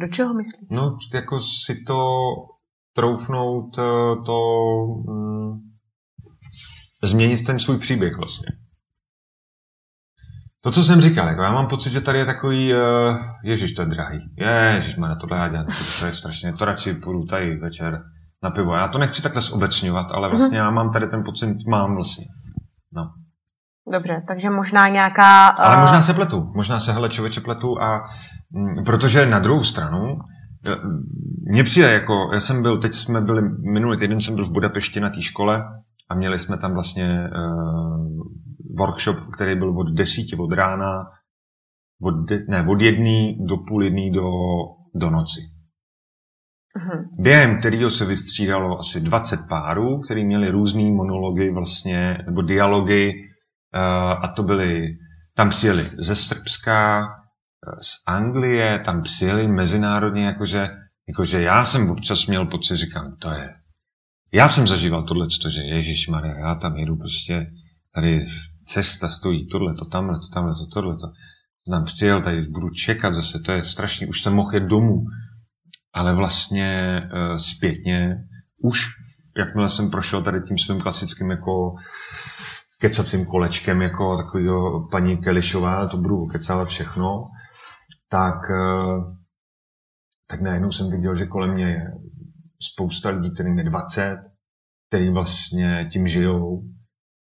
Do čeho myslíš? No, jako si to troufnout, eh, to um, změnit ten svůj příběh vlastně to, co jsem říkal, jako já mám pocit, že tady je takový, uh, ježiš, to je drahý, ježiš, má tohle já to je strašně, to radši půjdu tady večer na pivo. Já to nechci takhle zobecňovat, ale mhm. vlastně já mám tady ten pocit, mám vlastně. No. Dobře, takže možná nějaká... Uh... Ale možná se pletu, možná se hele člověče pletu a m, mm, protože na druhou stranu, eh, mně přijde jako, já jsem byl, teď jsme byli, minulý týden jsem byl v Budapešti na té škole a měli jsme tam vlastně uh, workshop, který byl od desíti od rána, od, ne, od jedné do půl jedné do, do noci. Uh-huh. Během kterého se vystřídalo asi 20 párů, který měli různé monology vlastně, nebo dialogy, uh, a to byly, tam přijeli ze Srbska, eh, z Anglie, tam přijeli mezinárodně, jakože, jakože já jsem občas měl pocit, říkám, to je, já jsem zažíval tohle, že Ježíš Maria, já tam jedu prostě, tady cesta stojí, tohle, to tamhle, to tamhle, to tohle, to. Znám, přijel tady, budu čekat zase, to je strašný, už jsem mohl jet domů, ale vlastně uh, zpětně, už jakmile jsem prošel tady tím svým klasickým jako kecacím kolečkem, jako takovýho paní Kelišová, to budu kecávat všechno, tak, uh, tak najednou jsem viděl, že kolem mě je spousta lidí, kterým je 20, který vlastně tím žijou,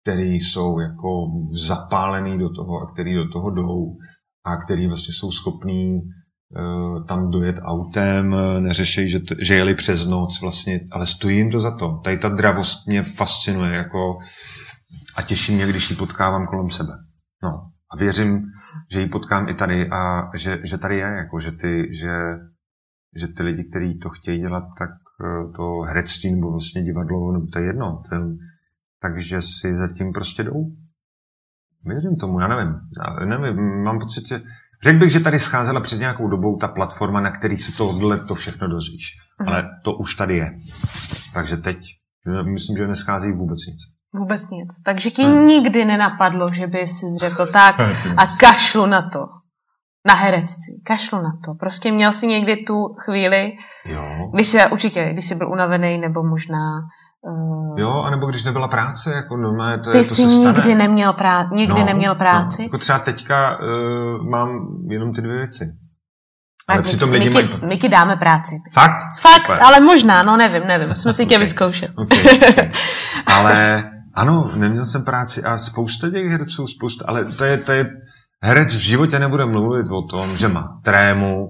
který jsou jako zapálený do toho a který do toho jdou a který vlastně jsou schopní uh, tam dojet autem, neřešejí, že, že jeli přes noc vlastně, ale stojí jim to za to. Tady ta dravost mě fascinuje jako a těší mě, když ji potkávám kolem sebe. No. A věřím, že ji potkám i tady a že, že tady je, jako, že, ty, že, že ty lidi, kteří to chtějí dělat, tak eh, to herectví nebo vlastně divadlo, nebo to je jedno, ten, takže si zatím prostě jdou. Věřím tomu, já nevím. Já nevím, mám pocit, že Řekl bych, že tady scházela před nějakou dobou ta platforma, na který si tohle to všechno dozvíš. Mhm. Ale to už tady je. Takže teď myslím, že neschází vůbec nic. Vůbec nic. Takže ti hmm. nikdy nenapadlo, že by si řekl tak [laughs] a kašlu na to. Na herectví. Kašlu na to. Prostě měl si někdy tu chvíli, jo. když jsi určitě, když jsi byl unavený, nebo možná Uh, jo, anebo když nebyla práce, jako normálně to Ty je, to jsi se nikdy stane. neměl, prá- nikdy no, neměl práci? No, jako třeba teďka uh, mám jenom ty dvě věci. Ale tak přitom lidi my, mají... my ti dáme práci. Fakt? Fakt, Super. ale možná, no nevím, nevím. [laughs] Musíme si tě okay. vyzkoušet. Okay. [laughs] ale ano, neměl jsem práci a spousta těch herců, spousta, ale to je, to je, herec v životě nebude mluvit o tom, že má trému,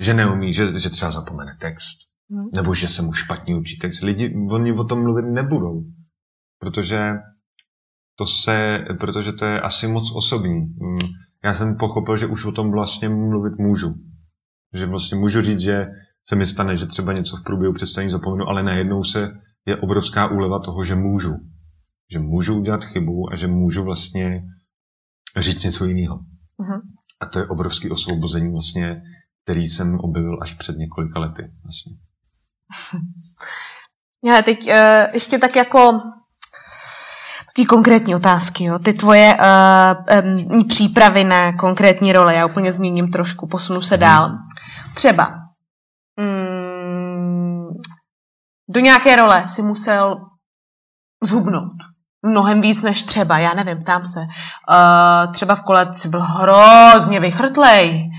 že neumí, že, že třeba zapomene text Hmm. Nebo že se mu špatně učí text. Lidi, oni o tom mluvit nebudou. Protože to, se, protože to je asi moc osobní. Hmm. Já jsem pochopil, že už o tom vlastně mluvit můžu. Že vlastně můžu říct, že se mi stane, že třeba něco v průběhu představení zapomenu, ale najednou se je obrovská úleva toho, že můžu. Že můžu udělat chybu a že můžu vlastně říct něco jiného. Uh-huh. A to je obrovský osvobození vlastně, který jsem objevil až před několika lety. Vlastně. [laughs] Já teď uh, ještě tak jako Taky konkrétní otázky, jo. Ty tvoje uh, um, přípravy na konkrétní role, já úplně změním trošku, posunu se dál. Třeba um, do nějaké role si musel zhubnout. Mnohem víc než třeba, já nevím, ptám se. Uh, třeba v kole si byl hrozně vychrtlej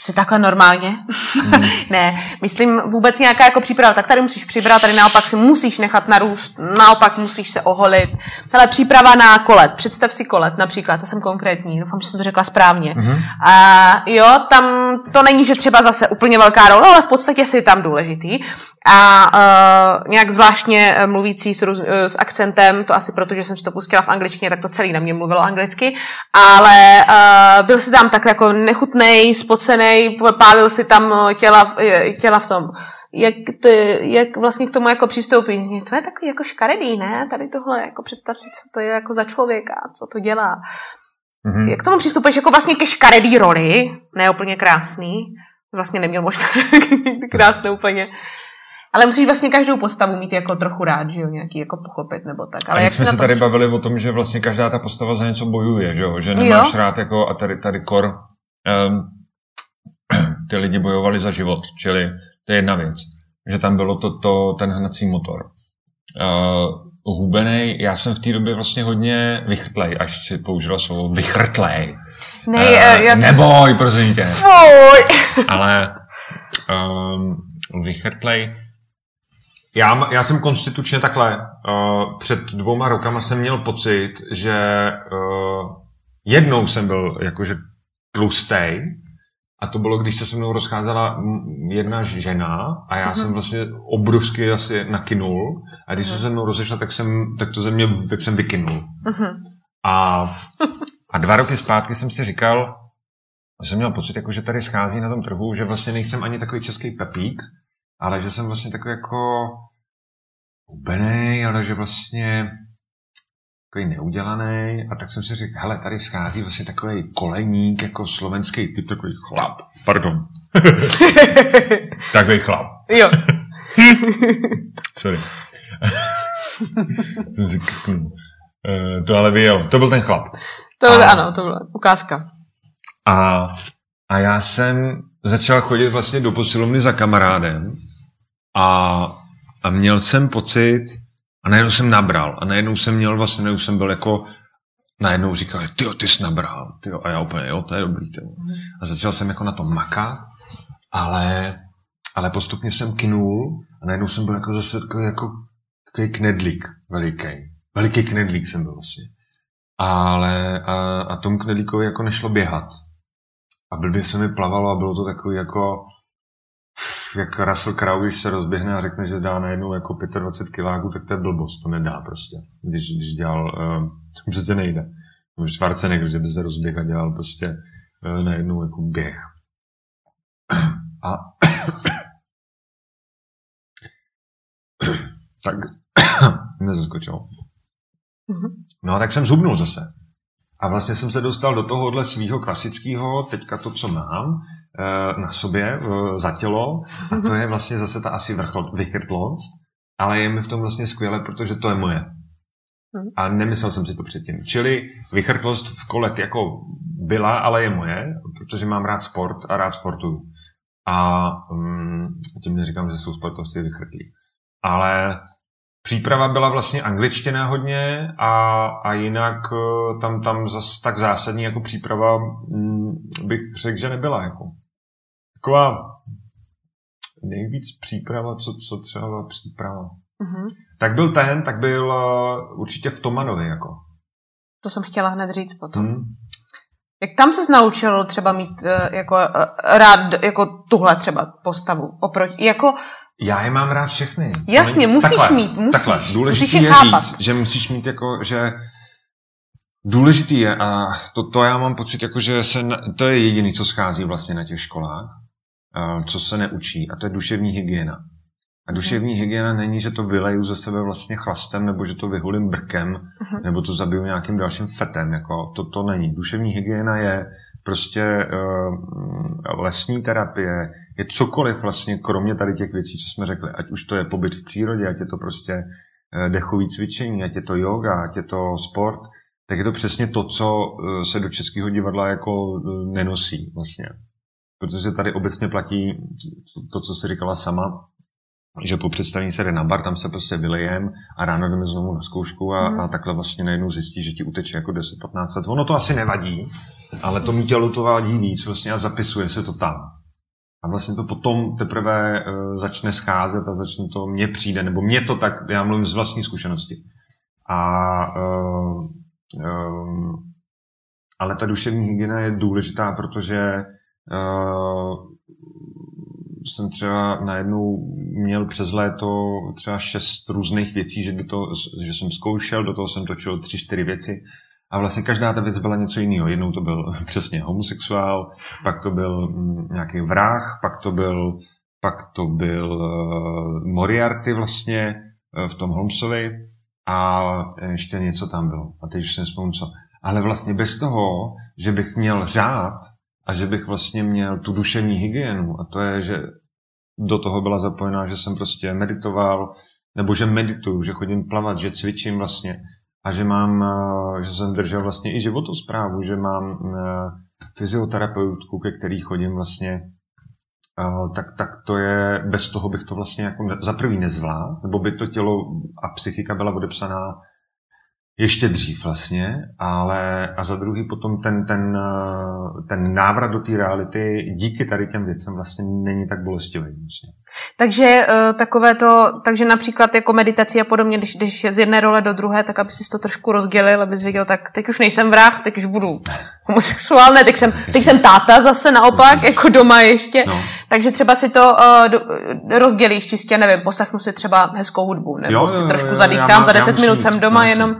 jsi takhle normálně? Hmm. [laughs] ne, myslím vůbec nějaká jako příprava, tak tady musíš přibrat, tady naopak si musíš nechat narůst, naopak musíš se oholit. Ale příprava na kolet, představ si kolet například, to jsem konkrétní, doufám, že jsem to řekla správně. Hmm. A jo, tam to není, že třeba zase úplně velká role, ale v podstatě si tam důležitý. A uh, nějak zvláštně mluvící s, s akcentem, to asi proto, že jsem si to pustila v angličtině, tak to celý na mě mluvilo anglicky, ale uh, byl si tam tak jako nechutnej, spocený, pálil si tam eh, těla, eh, těla v tom. Jak, to, jak vlastně k tomu jako přistoupí? To je takový jako škaredý, ne? Tady tohle, jako představ si, co to je jako za člověka, co to dělá. Mm-hmm. Jak k tomu přistupuješ jako vlastně ke škaredý roli, ne úplně krásný, vlastně neměl možná [laughs] krásnou úplně. Ale musíš vlastně každou postavu mít jako trochu rád, že jo, nějaký jako pochopit nebo tak. Ale a jak jsme se tady bavili o tom, že vlastně každá ta postava za něco bojuje, že jo, že nemáš jo? rád jako, a tady, tady kor, um, ty lidi bojovali za život, čili to je jedna věc, že tam bylo to, to ten hnací motor. Uh, hubenej, já jsem v té době vlastně hodně vychrtlej, až si použila slovo vychrtlej. Ne, uh, já... Neboj, prosím tě. Fuj. [laughs] Ale um, vychrtlej, já, já jsem konstitučně takhle. Uh, před dvouma rokama jsem měl pocit, že uh, jednou jsem byl jakože tlustej, a to bylo, když se se mnou rozcházela jedna žena a já uh-huh. jsem vlastně obrovsky asi nakynul a když uh-huh. se se mnou rozešla, tak jsem, tak to ze mě, tak jsem vykynul. Uh-huh. A, a dva roky zpátky jsem si říkal, jsem měl pocit, jako, že tady schází na tom trhu, že vlastně nejsem ani takový český pepík, ale že jsem vlastně takový jako hubený, ale že vlastně takový neudělaný a tak jsem si řekl, hele, tady schází vlastně takový koleník, jako slovenský typ, takový chlap. Pardon. [laughs] takový chlap. Jo. [laughs] Sorry. [laughs] jsem si krknul. Uh, to ale vyjel. To byl ten chlap. To byl, a, ano, to byla ukázka. A, a já jsem začal chodit vlastně do posilovny za kamarádem a, a měl jsem pocit, a najednou jsem nabral. A najednou jsem měl vlastně, najednou jsem byl jako, najednou říkal, ty ty jsi nabral. Tyjo. A já úplně, jo, to je dobrý. Tyjo. A začal jsem jako na tom makat, ale, ale postupně jsem kinul a najednou jsem byl jako zase takový, jako, takový knedlík veliký. Veliký knedlík jsem byl vlastně. Ale a, a tomu knedlíkovi jako nešlo běhat. A blbě se mi plavalo a bylo to takový jako, jak Russell Crowe, když se rozběhne a řekne, že dá najednou jako 25 kiláků, tak to je blbost, to nedá prostě. Když, když dělal, uh, to přece nejde. Nebo Schwarzenegger, že by se rozběhl a dělal prostě uh, najednou jako běh. A [coughs] tak [coughs] mě zaskočilo. Mhm. No a tak jsem zhubnul zase. A vlastně jsem se dostal do tohohle svého klasického, teďka to, co mám, Eh, na sobě za tělo a to je vlastně zase ta asi vrchol, vychrtlost, ale je mi v tom vlastně skvěle, protože to je moje. A nemyslel jsem si to předtím. Čili vychrtlost v kolet jako byla, ale je moje, protože mám rád sport a rád sportuju. A um, tím neříkám, že jsou sportovci vychrtlí. Ale příprava byla vlastně angličtina hodně a, a jinak eh, tam, tam zas tak zásadní jako příprava um, bych řekl, že nebyla. Jako taková nejvíc příprava, co, co třeba příprava. Mm-hmm. Tak byl ten, tak byl uh, určitě v Tomanovi, jako. To jsem chtěla hned říct potom. Mm. Jak tam se naučil třeba mít uh, jako uh, rád jako tuhle třeba postavu oproti, jako já je mám rád všechny. Jasně, musíš takhle, mít, musíš. Takhle, důležitý musíš je, chápat. říct, že musíš mít jako, že důležitý je, a to, to já mám pocit, jako, že se, na, to je jediný, co schází vlastně na těch školách, co se neučí, a to je duševní hygiena. A duševní hygiena není, že to vyleju ze sebe vlastně chlastem, nebo že to vyhulím brkem, uh-huh. nebo to zabiju nějakým dalším fetem. Jako to, to není. Duševní hygiena je prostě uh, lesní terapie, je cokoliv vlastně, kromě tady těch věcí, co jsme řekli. Ať už to je pobyt v přírodě, ať je to prostě uh, dechový cvičení, ať je to yoga, ať je to sport, tak je to přesně to, co uh, se do českého divadla jako nenosí vlastně. Protože tady obecně platí to, co jsi říkala sama, že po představení se jde na bar, tam se prostě vylejem a ráno jdeme znovu na zkoušku a, mm. a takhle vlastně najednou zjistí, že ti uteče jako 10-15 let. Ono to asi nevadí, ale to mi tělu to vadí víc vlastně a zapisuje se to tam. A vlastně to potom teprve uh, začne scházet a začne to, mně přijde, nebo mě to tak, já mluvím z vlastní zkušenosti. A uh, um, ale ta duševní hygiena je důležitá, protože Uh, jsem třeba najednou měl přes léto třeba šest různých věcí, že, do toho, že jsem zkoušel, do toho jsem točil tři, čtyři věci a vlastně každá ta věc byla něco jiného. Jednou to byl [laughs] přesně homosexuál, pak to byl mm, nějaký vrah, pak to byl, pak to byl uh, Moriarty vlastně uh, v tom Holmesovi a ještě něco tam bylo. A teď už jsem vzpomněl co. Ale vlastně bez toho, že bych měl řád, a že bych vlastně měl tu duševní hygienu. A to je, že do toho byla zapojená, že jsem prostě meditoval, nebo že medituju, že chodím plavat, že cvičím vlastně. A že mám, eh, že jsem držel vlastně i životosprávu, že mám eh, fyzioterapeutku, ke který chodím vlastně tak, tak to je, bez toho bych to vlastně jako za prvý nezvládl, nebo by to tělo a psychika byla odepsaná ještě dřív vlastně, ale a za druhý potom ten, ten, eh, ten návrat do té reality díky tady těm věcem vlastně není tak bolestivý. Vlastně. Takže uh, takové to, takže například jako meditací a podobně, když jdeš z jedné role do druhé, tak aby si to trošku rozdělil, abys věděl, tak teď už nejsem vrah, teď už budu homosexuál, ne, teď jsem, teď jsem táta zase naopak, jako doma ještě. No. Takže třeba si to uh, do, rozdělíš čistě, nevím, poslechnu si třeba hezkou hudbu, nebo jo, si trošku zadýchám, mám, za deset minut jsem doma, jenom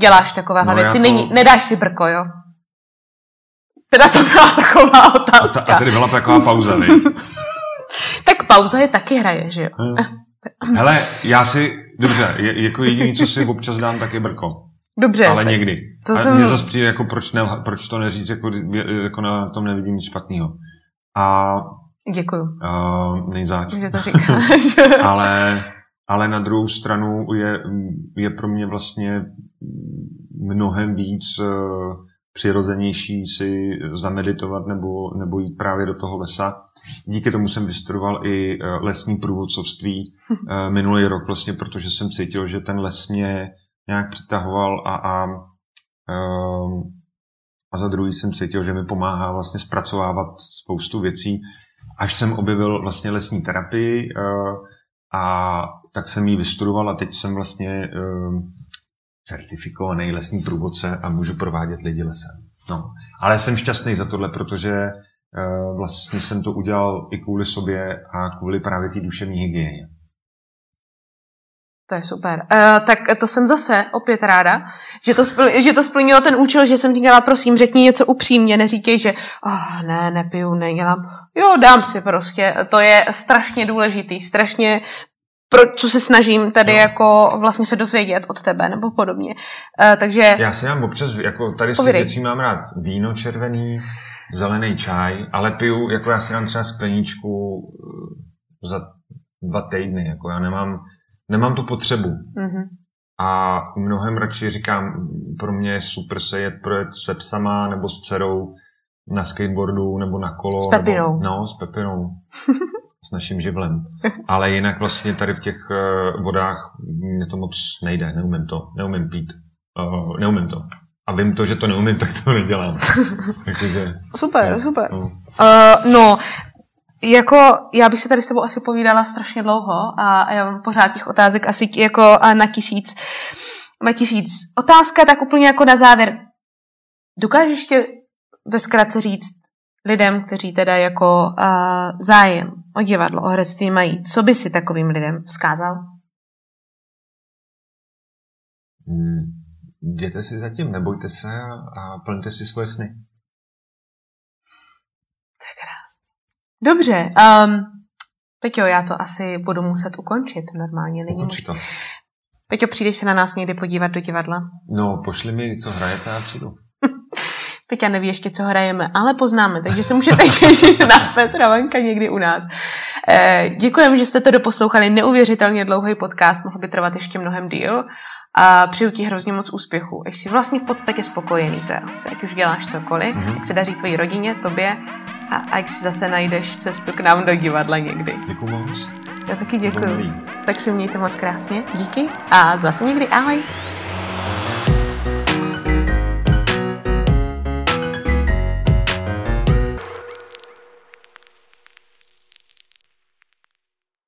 děláš takovéhle no, věci. To... Není, nedáš si brko, jo? Teda to byla taková otázka. A, ta, a tady byla taková pauza, ne? [laughs] tak pauza je taky hraje, že jo? Hele, já si, dobře, jako jediný, co si občas dám, tak je brko. Dobře. Ale někdy. To a jsem... mě zase přijde, jako proč, ne, proč to neříct, jako, jako na tom nevidím nic špatného. A Děkuju. Uh, nejzáč. Že to říkáš. [laughs] ale, ale na druhou stranu je, je pro mě vlastně mnohem víc uh, přirozenější si zameditovat nebo, nebo jít právě do toho lesa. Díky tomu jsem vystudoval i uh, lesní průvodcovství uh, minulý rok vlastně, protože jsem cítil, že ten les mě nějak přitahoval a, a, um, a za druhý jsem cítil, že mi pomáhá vlastně zpracovávat spoustu věcí, až jsem objevil vlastně lesní terapii a tak jsem ji vystudoval a teď jsem vlastně certifikovaný lesní průvodce a můžu provádět lidi lesem. No. Ale jsem šťastný za tohle, protože uh, vlastně jsem to udělal i kvůli sobě a kvůli právě té duševní hygieně. To je super. Uh, tak to jsem zase opět ráda, že to, spl, že to splnilo ten účel, že jsem říkala, prosím, řekni něco upřímně, neříkej, že oh, ne, nepiju, nedělám. Jo, dám si prostě. To je strašně důležitý, strašně pro, co se snažím tady no. jako vlastně se dozvědět od tebe nebo podobně. Uh, takže... Já si mám občas, jako tady z věcí mám rád víno červený, zelený čaj, ale piju, jako já si dám třeba skleníčku eh, za dva týdny, jako já nemám, nemám tu potřebu. Mm-hmm. A mnohem radši říkám, pro mě je super se jet projet se psama nebo s dcerou na skateboardu nebo na kolo. S Pepinou. Nebo, no, s Pepinou. [laughs] s naším živlem. Ale jinak vlastně tady v těch uh, vodách mě to moc nejde, neumím to, neumím pít, uh, neumím to. A vím to, že to neumím, tak to nedělám. [laughs] Takže, super, no, super. No. Uh, no, jako já bych se tady s tebou asi povídala strašně dlouho a já mám pořád těch otázek asi jako na tisíc. Na tisíc. Otázka tak úplně jako na závěr. Dokážeš ještě ve zkratce říct lidem, kteří teda jako uh, zájem o divadlo, o herectví mají, co by si takovým lidem vzkázal? Hmm, jděte si zatím, nebojte se a, a plňte si svoje sny. To je krásné. Dobře, um, Peťo, já to asi budu muset ukončit. Normálně není Ukonči to. Peťo, přijdeš se na nás někdy podívat do divadla? No, pošli mi, co hrajete a přijdu. Peťa neví ještě, co hrajeme, ale poznáme, takže se můžete [laughs] těšit na Petra Vanka někdy u nás. Eh, děkujeme, že jste to doposlouchali. Neuvěřitelně dlouhý podcast, mohl by trvat ještě mnohem díl. A přeju ti hrozně moc úspěchu. Ať jsi vlastně v podstatě spokojený, to je asi, ať už děláš cokoliv, mm-hmm. jak se daří tvojí rodině, tobě a, a jak si zase najdeš cestu k nám do divadla někdy. Děkuji moc. Já taky děkuji. Tak si mějte moc krásně. Díky a zase někdy ahoj.